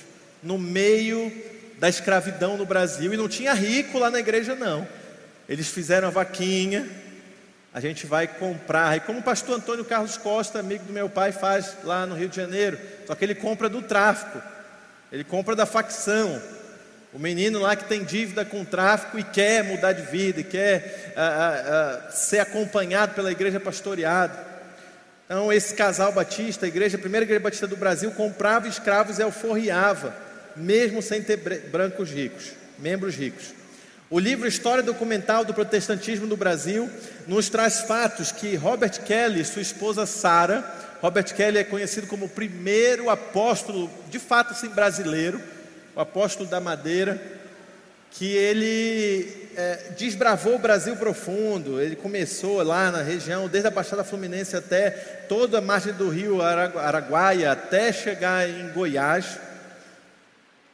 No meio da escravidão no Brasil, e não tinha rico lá na igreja, não. Eles fizeram a vaquinha, a gente vai comprar. E como o pastor Antônio Carlos Costa, amigo do meu pai, faz lá no Rio de Janeiro, só que ele compra do tráfico, ele compra da facção. O menino lá que tem dívida com o tráfico e quer mudar de vida, e quer ah, ah, ah, ser acompanhado pela igreja pastoreada. Então, esse casal batista, a igreja, a primeira igreja batista do Brasil, comprava escravos e alforriava, mesmo sem ter brancos ricos, membros ricos. O livro História Documental do Protestantismo no Brasil nos traz fatos que Robert Kelly, sua esposa Sara, Robert Kelly é conhecido como o primeiro apóstolo, de fato, assim, brasileiro, o apóstolo da madeira, que ele é, desbravou o Brasil profundo. Ele começou lá na região, desde a Baixada Fluminense até toda a margem do rio Araguaia, até chegar em Goiás.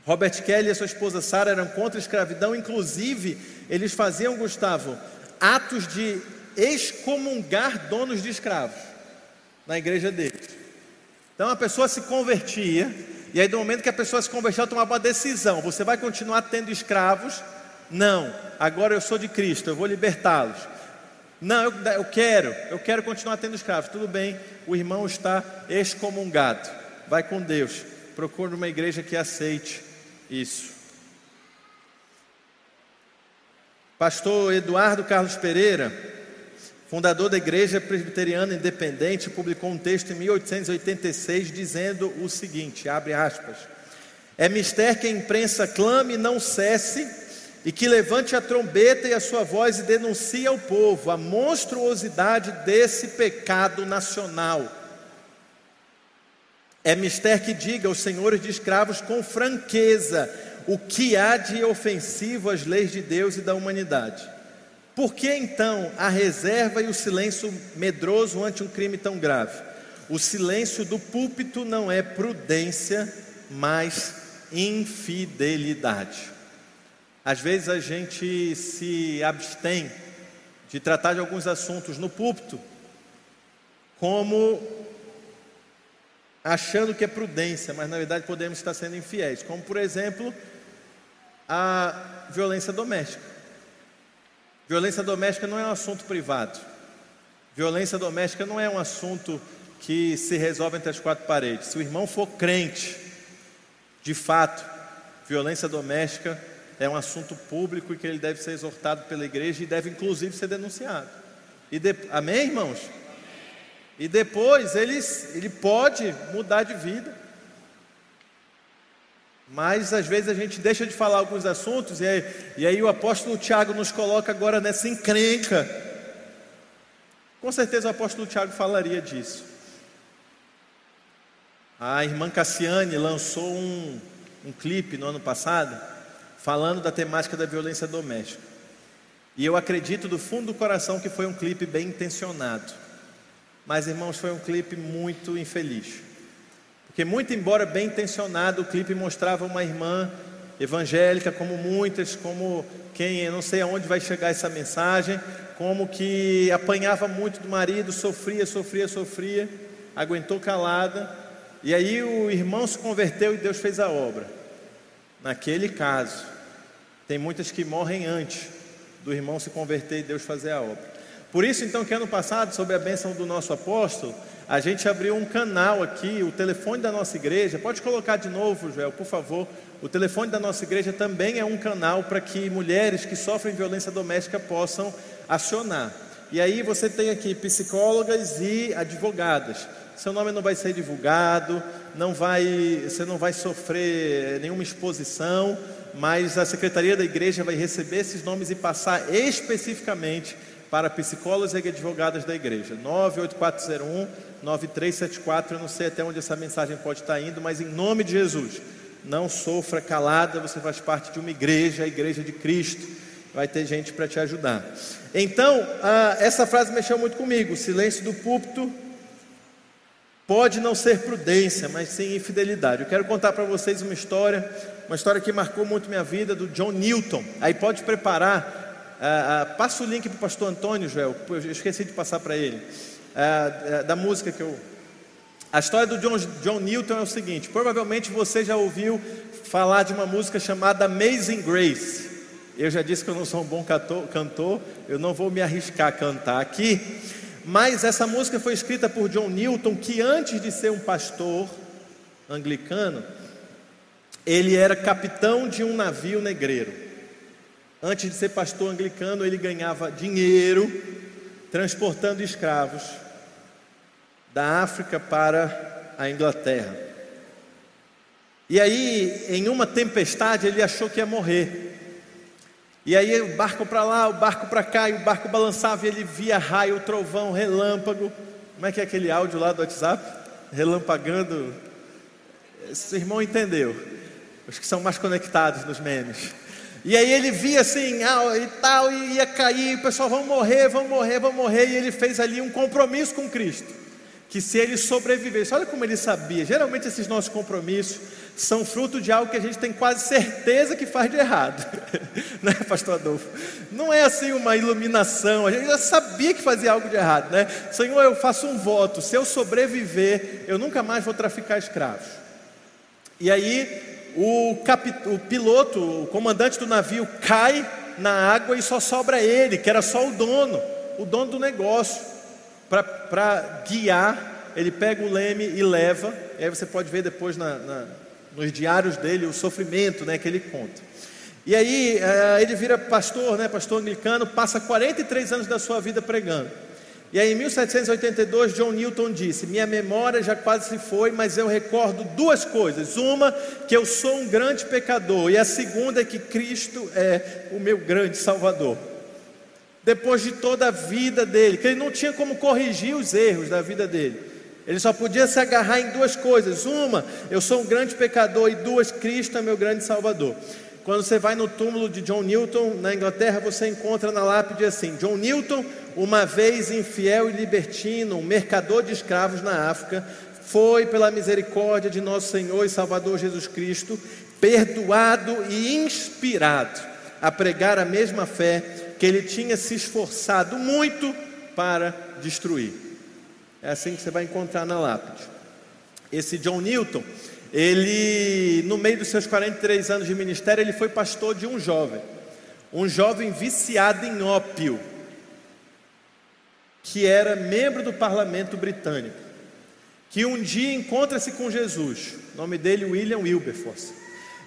Robert Kelly e sua esposa Sara eram contra a escravidão, inclusive eles faziam, Gustavo, atos de excomungar donos de escravos na igreja deles. Então a pessoa se convertia e aí, do momento que a pessoa se converteu, ela tomava uma decisão: você vai continuar tendo escravos? Não, agora eu sou de Cristo, eu vou libertá-los. Não, eu, eu, quero, eu quero continuar tendo escravos. Tudo bem, o irmão está excomungado. Vai com Deus. Procure uma igreja que aceite isso. Pastor Eduardo Carlos Pereira fundador da Igreja Presbiteriana Independente, publicou um texto em 1886 dizendo o seguinte: abre aspas. É mister que a imprensa clame e não cesse, e que levante a trombeta e a sua voz e denuncie ao povo a monstruosidade desse pecado nacional. É mister que diga aos senhores de escravos com franqueza o que há de ofensivo às leis de Deus e da humanidade por que então a reserva e o silêncio medroso ante um crime tão grave? O silêncio do púlpito não é prudência, mas infidelidade. Às vezes a gente se abstém de tratar de alguns assuntos no púlpito como achando que é prudência, mas na verdade podemos estar sendo infiéis, como por exemplo a violência doméstica. Violência doméstica não é um assunto privado. Violência doméstica não é um assunto que se resolve entre as quatro paredes. Se o irmão for crente, de fato, violência doméstica é um assunto público e que ele deve ser exortado pela igreja e deve inclusive ser denunciado. E de... Amém, irmãos? E depois ele, ele pode mudar de vida. Mas às vezes a gente deixa de falar alguns assuntos, e aí, e aí o apóstolo Tiago nos coloca agora nessa encrenca. Com certeza o apóstolo Tiago falaria disso. A irmã Cassiane lançou um, um clipe no ano passado, falando da temática da violência doméstica. E eu acredito do fundo do coração que foi um clipe bem intencionado. Mas, irmãos, foi um clipe muito infeliz. Porque, muito embora bem intencionado, o clipe mostrava uma irmã evangélica, como muitas, como quem, eu não sei aonde vai chegar essa mensagem, como que apanhava muito do marido, sofria, sofria, sofria, aguentou calada, e aí o irmão se converteu e Deus fez a obra. Naquele caso, tem muitas que morrem antes do irmão se converter e Deus fazer a obra. Por isso, então, que ano passado, sob a bênção do nosso apóstolo, a gente abriu um canal aqui, o telefone da nossa igreja. Pode colocar de novo, Joel, por favor. O telefone da nossa igreja também é um canal para que mulheres que sofrem violência doméstica possam acionar. E aí você tem aqui psicólogas e advogadas. Seu nome não vai ser divulgado, não vai, você não vai sofrer nenhuma exposição, mas a secretaria da igreja vai receber esses nomes e passar especificamente para psicólogos e advogadas da igreja. 98401 9374. Eu não sei até onde essa mensagem pode estar indo, mas em nome de Jesus, não sofra calada, você faz parte de uma igreja, a igreja de Cristo. Vai ter gente para te ajudar. Então, essa frase mexeu muito comigo. Silêncio do púlpito pode não ser prudência, mas sim infidelidade. Eu quero contar para vocês uma história, uma história que marcou muito minha vida, do John Newton. Aí pode preparar ah, ah, passa o link para o pastor Antônio, Joel, eu esqueci de passar para ele, ah, da música que eu. A história do John, John Newton é o seguinte: provavelmente você já ouviu falar de uma música chamada Amazing Grace. Eu já disse que eu não sou um bom cantor, eu não vou me arriscar a cantar aqui, mas essa música foi escrita por John Newton, que antes de ser um pastor anglicano, ele era capitão de um navio negreiro. Antes de ser pastor anglicano, ele ganhava dinheiro transportando escravos da África para a Inglaterra. E aí, em uma tempestade, ele achou que ia morrer. E aí, o barco para lá, o barco para cá, e o barco balançava, e ele via raio, trovão, relâmpago. Como é que é aquele áudio lá do WhatsApp? Relampagando. Esse irmão entendeu. Os que são mais conectados nos memes. E aí ele via assim, ah, e tal, e ia cair, o pessoal vão morrer, vão morrer, vão morrer, e ele fez ali um compromisso com Cristo, que se ele sobrevivesse, olha como ele sabia, geralmente esses nossos compromissos são fruto de algo que a gente tem quase certeza que faz de errado, né, pastor Adolfo? Não é assim uma iluminação, a gente já sabia que fazia algo de errado, né? Senhor, eu faço um voto, se eu sobreviver, eu nunca mais vou traficar escravos. E aí o, o piloto, o comandante do navio cai na água e só sobra ele, que era só o dono, o dono do negócio, para guiar. Ele pega o leme e leva, e aí você pode ver depois na, na, nos diários dele o sofrimento né, que ele conta. E aí eh, ele vira pastor, né, pastor anglicano, passa 43 anos da sua vida pregando. E aí, em 1782, John Newton disse: Minha memória já quase se foi, mas eu recordo duas coisas. Uma, que eu sou um grande pecador, e a segunda é que Cristo é o meu grande Salvador. Depois de toda a vida dele, que ele não tinha como corrigir os erros da vida dele, ele só podia se agarrar em duas coisas: uma, eu sou um grande pecador, e duas, Cristo é meu grande Salvador. Quando você vai no túmulo de John Newton, na Inglaterra, você encontra na lápide assim: John Newton, uma vez infiel e libertino, um mercador de escravos na África, foi, pela misericórdia de nosso Senhor e Salvador Jesus Cristo, perdoado e inspirado a pregar a mesma fé que ele tinha se esforçado muito para destruir. É assim que você vai encontrar na lápide. Esse John Newton, ele, no meio dos seus 43 anos de ministério, ele foi pastor de um jovem, um jovem viciado em ópio que era membro do parlamento britânico, que um dia encontra-se com Jesus, o nome dele William Wilberforce.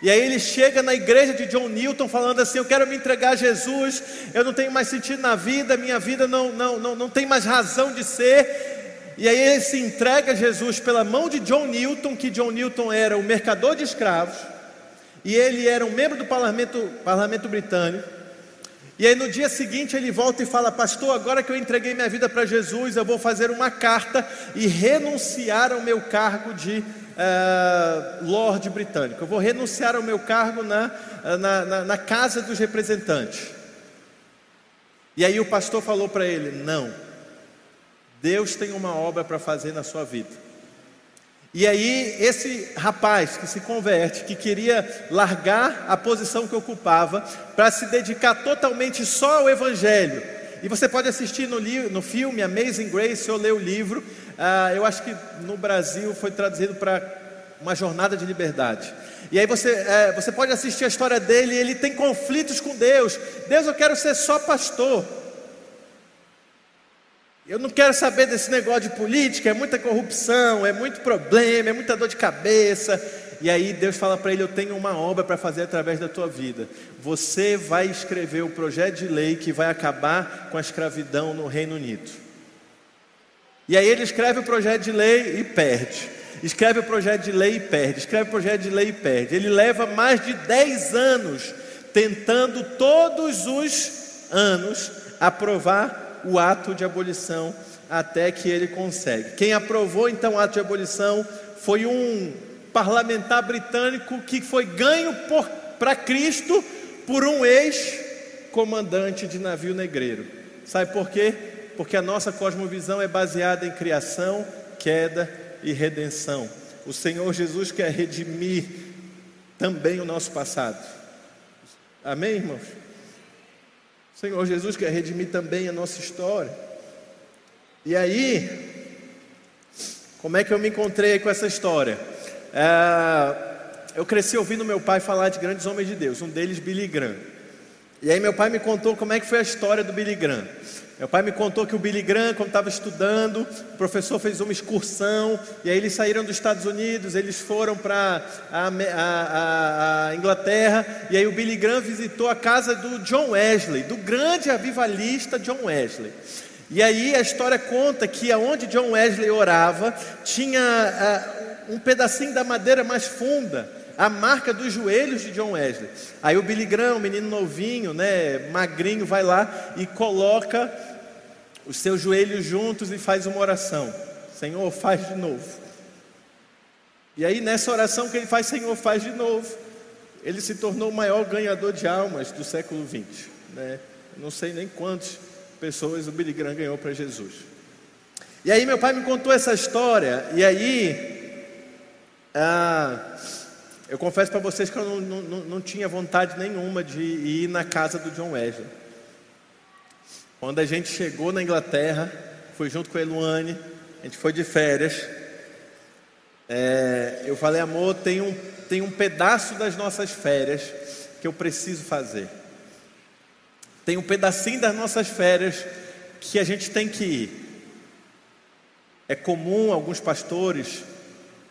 E aí ele chega na igreja de John Newton falando assim: Eu quero me entregar a Jesus, eu não tenho mais sentido na vida, minha vida não, não, não, não tem mais razão de ser. E aí ele se entrega a Jesus pela mão de John Newton, que John Newton era o mercador de escravos, e ele era um membro do parlamento, parlamento britânico. E aí no dia seguinte ele volta e fala: Pastor, agora que eu entreguei minha vida para Jesus, eu vou fazer uma carta e renunciar ao meu cargo de uh, Lorde Britânico. Eu vou renunciar ao meu cargo na, na, na, na Casa dos Representantes. E aí o pastor falou para ele: Não, Deus tem uma obra para fazer na sua vida. E aí, esse rapaz que se converte, que queria largar a posição que ocupava, para se dedicar totalmente só ao Evangelho. E você pode assistir no, no filme Amazing Grace ou ler o livro. Ah, eu acho que no Brasil foi traduzido para Uma Jornada de Liberdade. E aí você, é, você pode assistir a história dele, ele tem conflitos com Deus. Deus, eu quero ser só pastor. Eu não quero saber desse negócio de política, é muita corrupção, é muito problema, é muita dor de cabeça. E aí Deus fala para ele: Eu tenho uma obra para fazer através da tua vida. Você vai escrever o projeto de lei que vai acabar com a escravidão no Reino Unido. E aí ele escreve o projeto de lei e perde. Escreve o projeto de lei e perde. Escreve o projeto de lei e perde. Ele leva mais de 10 anos tentando todos os anos aprovar o ato de abolição até que ele consegue. Quem aprovou então o ato de abolição foi um parlamentar britânico que foi ganho para Cristo por um ex-comandante de navio negreiro. Sabe por quê? Porque a nossa cosmovisão é baseada em criação, queda e redenção. O Senhor Jesus quer redimir também o nosso passado. Amém, irmãos? Senhor Jesus quer redimir também a nossa história. E aí, como é que eu me encontrei com essa história? É, eu cresci ouvindo meu pai falar de grandes homens de Deus, um deles Billy Graham. E aí meu pai me contou como é que foi a história do Billy Graham. Meu pai me contou que o Billy Graham, quando estava estudando, o professor fez uma excursão, e aí eles saíram dos Estados Unidos, eles foram para a, a, a, Inglaterra, e aí o Billy Graham visitou a casa do John Wesley, do grande avivalista John Wesley. E aí a história conta que aonde John Wesley orava, tinha um pedacinho da madeira mais funda, a marca dos joelhos de John Wesley. Aí o Billy Graham, um menino novinho, né, magrinho, vai lá e coloca os seus joelhos juntos e faz uma oração: Senhor, faz de novo. E aí, nessa oração que ele faz, Senhor, faz de novo, ele se tornou o maior ganhador de almas do século XX. Né? Não sei nem quantas pessoas o Billy Graham ganhou para Jesus. E aí, meu pai me contou essa história, e aí, ah, eu confesso para vocês que eu não, não, não tinha vontade nenhuma de ir na casa do John Wesley. Quando a gente chegou na Inglaterra, fui junto com a Eluane, a gente foi de férias. É, eu falei, amor, tem um, tem um pedaço das nossas férias que eu preciso fazer. Tem um pedacinho das nossas férias que a gente tem que ir. É comum alguns pastores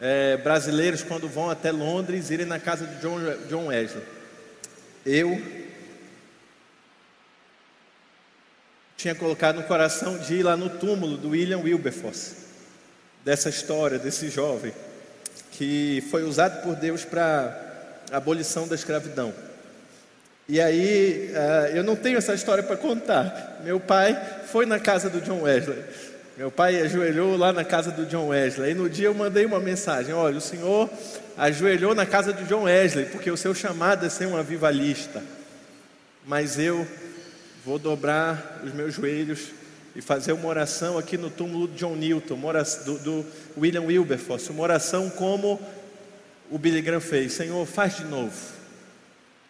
é, brasileiros, quando vão até Londres, irem na casa de John, John Wesley. Eu tinha colocado no coração de ir lá no túmulo do William Wilberforce, dessa história, desse jovem, que foi usado por Deus para a abolição da escravidão. E aí, uh, eu não tenho essa história para contar. Meu pai foi na casa do John Wesley. Meu pai ajoelhou lá na casa do John Wesley. E no dia eu mandei uma mensagem: olha, o senhor ajoelhou na casa do John Wesley, porque o seu chamado é ser um avivalista. Mas eu vou dobrar os meus joelhos e fazer uma oração aqui no túmulo de John Newton, do, do William Wilberforce, uma oração como o Billy Graham fez: Senhor, faz de novo,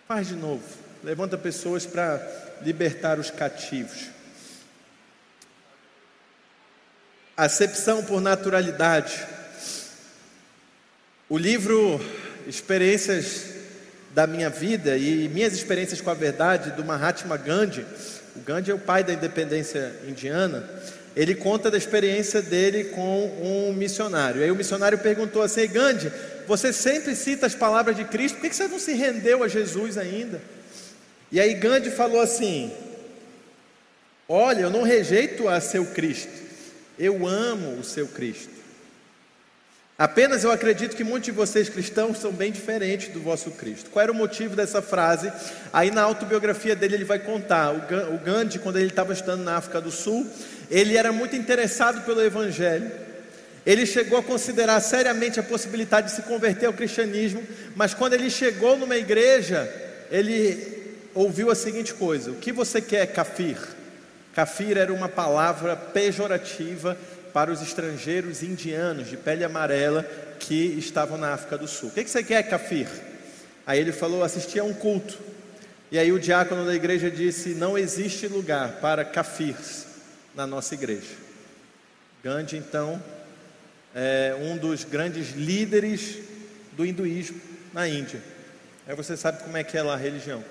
faz de novo, levanta pessoas para libertar os cativos. Acepção por naturalidade. O livro Experiências da minha vida e minhas experiências com a verdade do Mahatma Gandhi, o Gandhi é o pai da independência indiana, ele conta da experiência dele com um missionário. Aí o missionário perguntou assim: Gandhi, você sempre cita as palavras de Cristo, por que você não se rendeu a Jesus ainda? E aí Gandhi falou assim: Olha, eu não rejeito a seu Cristo, eu amo o seu Cristo. Apenas eu acredito que muitos de vocês cristãos são bem diferentes do vosso Cristo. Qual era o motivo dessa frase? Aí na autobiografia dele ele vai contar. O Gandhi, quando ele estava estudando na África do Sul, ele era muito interessado pelo Evangelho. Ele chegou a considerar seriamente a possibilidade de se converter ao cristianismo, mas quando ele chegou numa igreja, ele ouviu a seguinte coisa: O que você quer, kafir? Kafir era uma palavra pejorativa para os estrangeiros indianos de pele amarela que estavam na África do Sul. O que, você quer, Kafir? Aí ele falou: assistir a um culto. E aí o diácono da igreja disse: não existe lugar para kafirs na nossa igreja. Gandhi, então, é um dos grandes líderes do hinduísmo na Índia. Aí você sabe como é que é lá a religião.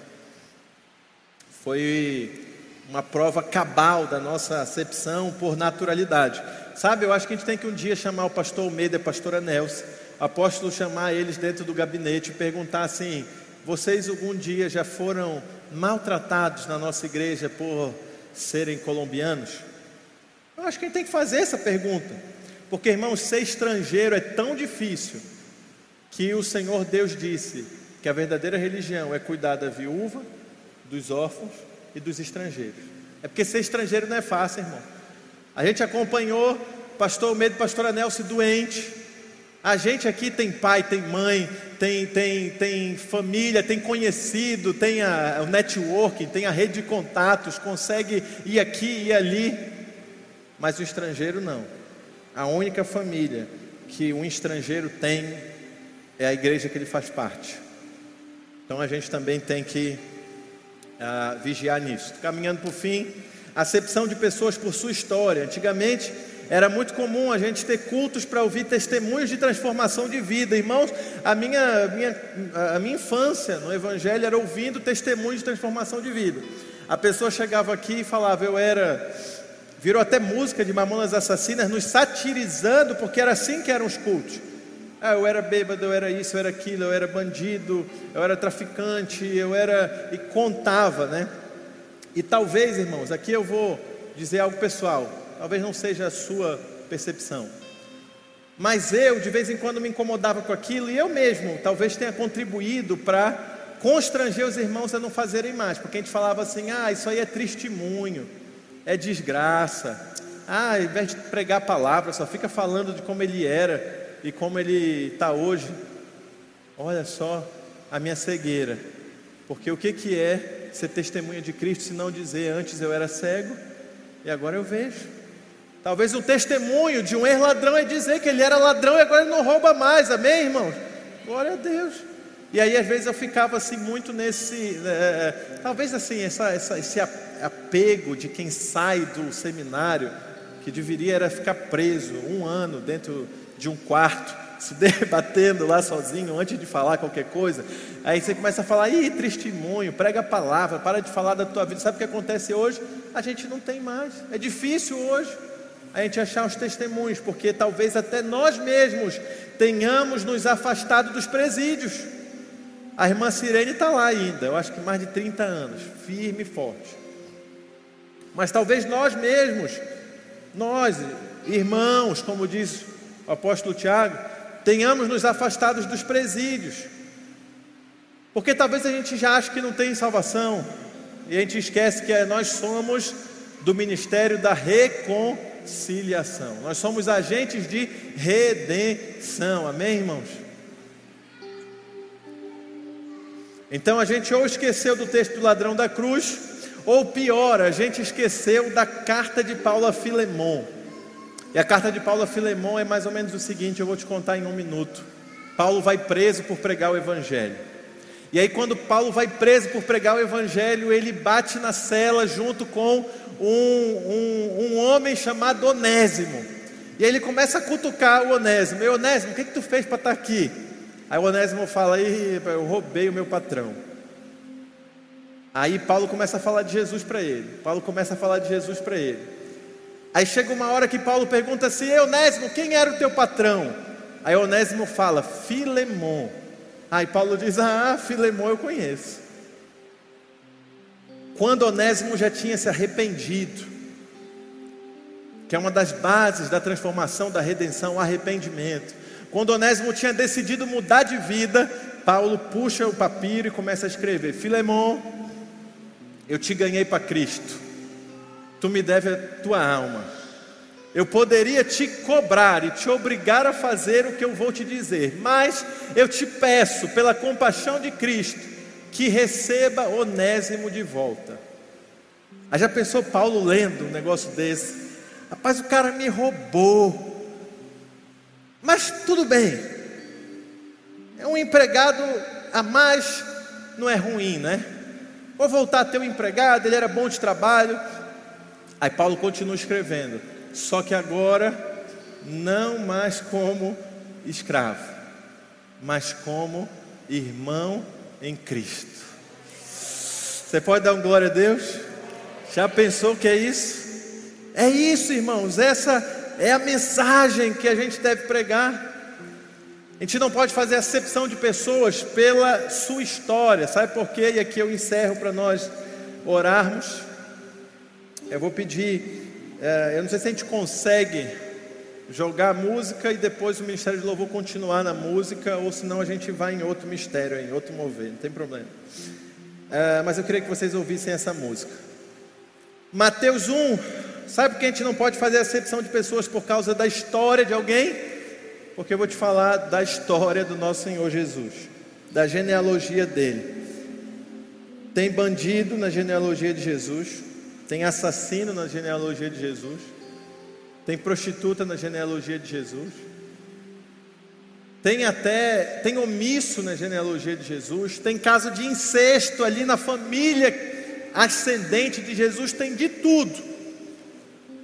Foi uma prova cabal da nossa acepção por naturalidade. Sabe, eu acho que a gente tem que um dia chamar o pastor Almeida e a pastora Nelson, apóstolo chamar eles dentro do gabinete e perguntar assim: vocês algum dia já foram maltratados na nossa igreja por serem colombianos? Eu acho que a gente tem que fazer essa pergunta, porque irmão, ser estrangeiro é tão difícil que o Senhor Deus disse que a verdadeira religião é cuidar da viúva, dos órfãos e dos estrangeiros. É porque ser estrangeiro não é fácil, irmão. A gente acompanhou pastor Medo, pastora Nelson doente. A gente aqui tem pai, tem mãe, tem, tem, tem família, tem conhecido, tem a, o networking, tem a rede de contatos, consegue ir aqui e ali. Mas o estrangeiro não. A única família que um estrangeiro tem é a igreja que ele faz parte. Então a gente também tem que a vigiar nisso. Caminhando para o fim, acepção de pessoas por sua história. Antigamente era muito comum a gente ter cultos para ouvir testemunhos de transformação de vida. Irmãos, a minha, minha, a minha infância no Evangelho era ouvindo testemunhos de transformação de vida. A pessoa chegava aqui e falava, eu era. Virou até música de Mamonas Assassinas, nos satirizando, porque era assim que eram os cultos. Ah, eu era bêbado, eu era isso, eu era aquilo, eu era bandido, eu era traficante, eu era. E contava, né? E talvez, irmãos, aqui eu vou dizer algo pessoal, talvez não seja a sua percepção. Mas eu, de vez em quando, me incomodava com aquilo, e eu mesmo talvez tenha contribuído para constranger os irmãos a não fazerem mais, porque a gente falava assim: ah, isso aí é testemunho, é desgraça. Ah, ao invés de pregar a palavra, só fica falando de como ele era e como ele está hoje, olha só a minha cegueira. Porque o que, que é ser testemunha de Cristo se não dizer antes eu era cego e agora eu vejo? Talvez um testemunho de um ex-ladrão é dizer que ele era ladrão e agora ele não rouba mais, amém, irmãos? Glória a Deus. E aí às vezes eu ficava assim muito nesse, é, talvez assim, essa, essa, esse apego de quem sai do seminário, que deveria era ficar preso um ano dentro de um quarto, se debatendo lá sozinho antes de falar qualquer coisa. Aí você começa a falar, ih, testemunho, prega a palavra, para de falar da tua vida. Sabe o que acontece hoje? A gente não tem mais. É difícil hoje a gente achar os testemunhos, porque talvez até nós mesmos tenhamos nos afastado dos presídios. A irmã Sirene está lá ainda, eu acho que mais de 30 anos, firme e forte. Mas talvez nós mesmos, nós, irmãos, como diz o apóstolo Tiago, tenhamos nos afastados dos presídios, porque talvez a gente já ache que não tem salvação, e a gente esquece que nós somos do ministério da reconciliação, nós somos agentes de redenção, amém, irmãos? Então a gente ou esqueceu do texto do ladrão da cruz, ou pior, a gente esqueceu da carta de Paulo a Filemon. E a carta de Paulo a Filemão é mais ou menos o seguinte: eu vou te contar em um minuto. Paulo vai preso por pregar o Evangelho. E aí, quando Paulo vai preso por pregar o Evangelho, ele bate na cela junto com um, um, um homem chamado Onésimo. E aí ele começa a cutucar o Onésimo: Ei, Onésimo, o que, que tu fez para estar tá aqui? Aí o Onésimo fala: Eu roubei o meu patrão. Aí Paulo começa a falar de Jesus para ele. Paulo começa a falar de Jesus para ele. Aí chega uma hora que Paulo pergunta assim: Onésimo, quem era o teu patrão? Aí Onésimo fala: Filemon. Aí Paulo diz: Ah, Filemon eu conheço. Quando Onésimo já tinha se arrependido, que é uma das bases da transformação, da redenção, o arrependimento. Quando Onésimo tinha decidido mudar de vida, Paulo puxa o papiro e começa a escrever: Filemon, eu te ganhei para Cristo tu me deve a tua alma. Eu poderia te cobrar e te obrigar a fazer o que eu vou te dizer, mas eu te peço, pela compaixão de Cristo, que receba Onésimo de volta. Aí já pensou Paulo lendo um negócio desse? Rapaz, o cara me roubou. Mas tudo bem. É um empregado a mais, não é ruim, né? Vou voltar a ter um empregado, ele era bom de trabalho, Aí Paulo continua escrevendo, só que agora não mais como escravo, mas como irmão em Cristo. Você pode dar um glória a Deus? Já pensou que é isso? É isso, irmãos, essa é a mensagem que a gente deve pregar. A gente não pode fazer acepção de pessoas pela sua história, sabe por quê? E aqui eu encerro para nós orarmos. Eu vou pedir, é, eu não sei se a gente consegue jogar música e depois o Ministério de Louvor continuar na música, ou senão a gente vai em outro mistério, em outro mover, não tem problema. É, mas eu queria que vocês ouvissem essa música. Mateus 1, sabe que a gente não pode fazer acepção de pessoas por causa da história de alguém? Porque eu vou te falar da história do nosso Senhor Jesus, da genealogia dele. Tem bandido na genealogia de Jesus, tem assassino na genealogia de Jesus. Tem prostituta na genealogia de Jesus. Tem até, tem omisso na genealogia de Jesus. Tem caso de incesto ali na família ascendente de Jesus tem de tudo.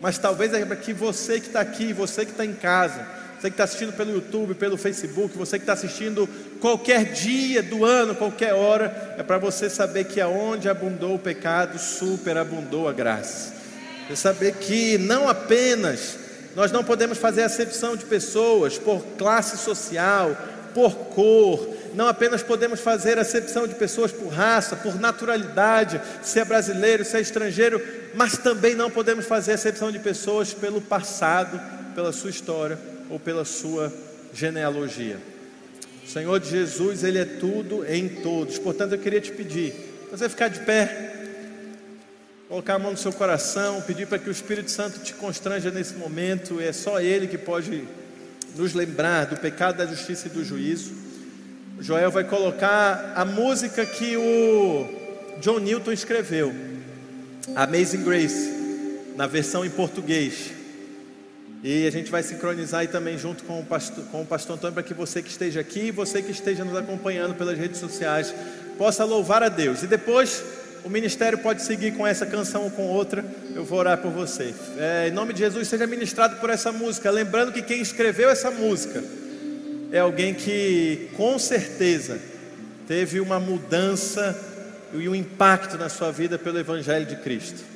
Mas talvez é para que você que está aqui, você que está em casa, você que está assistindo pelo YouTube, pelo Facebook, você que está assistindo qualquer dia do ano, qualquer hora, é para você saber que aonde abundou o pecado, superabundou a graça. É saber que não apenas nós não podemos fazer acepção de pessoas por classe social, por cor, não apenas podemos fazer acepção de pessoas por raça, por naturalidade, se é brasileiro, se é estrangeiro, mas também não podemos fazer acepção de pessoas pelo passado, pela sua história ou pela sua genealogia. O Senhor Jesus, Ele é tudo em todos. Portanto, eu queria te pedir, você ficar de pé, colocar a mão no seu coração, pedir para que o Espírito Santo te constranja nesse momento. É só Ele que pode nos lembrar do pecado, da justiça e do juízo. O Joel vai colocar a música que o John Newton escreveu, Amazing Grace, na versão em português. E a gente vai sincronizar aí também junto com o pastor, com o pastor Antônio para que você que esteja aqui e você que esteja nos acompanhando pelas redes sociais possa louvar a Deus. E depois o ministério pode seguir com essa canção ou com outra. Eu vou orar por você. É, em nome de Jesus, seja ministrado por essa música. Lembrando que quem escreveu essa música é alguém que com certeza teve uma mudança e um impacto na sua vida pelo Evangelho de Cristo.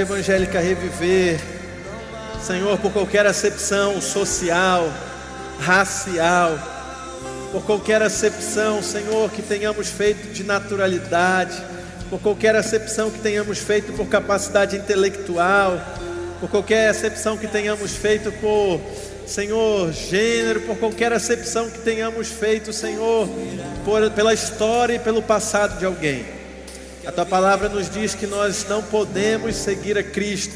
Comunidade evangélica reviver, Senhor, por qualquer acepção social, racial, por qualquer acepção, Senhor, que tenhamos feito de naturalidade, por qualquer acepção que tenhamos feito por capacidade intelectual, por qualquer acepção que tenhamos feito por, Senhor, gênero, por qualquer acepção que tenhamos feito, Senhor, por, pela história e pelo passado de alguém. A tua palavra nos diz que nós não podemos seguir a Cristo,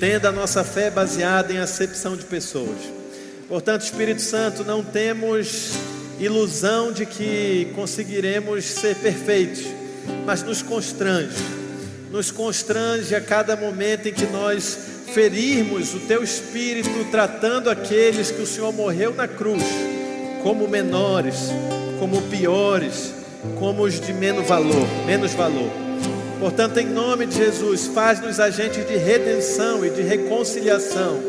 tendo a nossa fé baseada em acepção de pessoas. Portanto, Espírito Santo, não temos ilusão de que conseguiremos ser perfeitos, mas nos constrange, nos constrange a cada momento em que nós ferirmos o teu espírito, tratando aqueles que o Senhor morreu na cruz como menores, como piores, como os de menos valor, menos valor. Portanto, em nome de Jesus, faz-nos agentes de redenção e de reconciliação.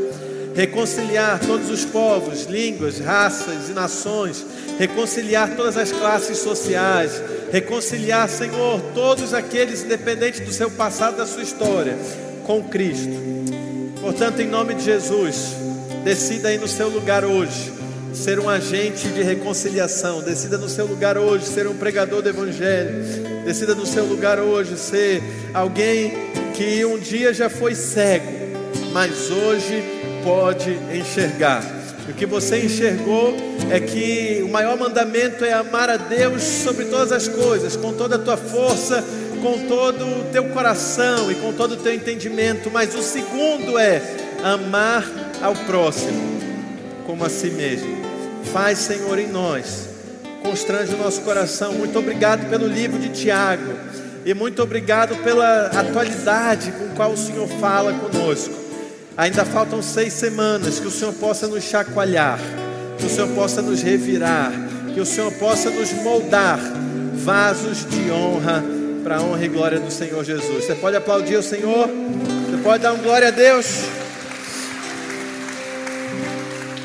Reconciliar todos os povos, línguas, raças e nações, reconciliar todas as classes sociais, reconciliar, Senhor, todos aqueles, independente do seu passado, da sua história, com Cristo. Portanto, em nome de Jesus, decida aí no seu lugar hoje ser um agente de reconciliação. Decida no seu lugar hoje ser um pregador do Evangelho. Decida no seu lugar hoje ser alguém que um dia já foi cego, mas hoje pode enxergar. O que você enxergou é que o maior mandamento é amar a Deus sobre todas as coisas, com toda a tua força, com todo o teu coração e com todo o teu entendimento. Mas o segundo é amar ao próximo como a si mesmo. Faz, Senhor, em nós. Constrange o nosso coração. Muito obrigado pelo livro de Tiago. E muito obrigado pela atualidade com qual o Senhor fala conosco. Ainda faltam seis semanas que o Senhor possa nos chacoalhar, que o Senhor possa nos revirar, que o Senhor possa nos moldar vasos de honra para a honra e glória do Senhor Jesus. Você pode aplaudir o Senhor? Você pode dar um glória a Deus?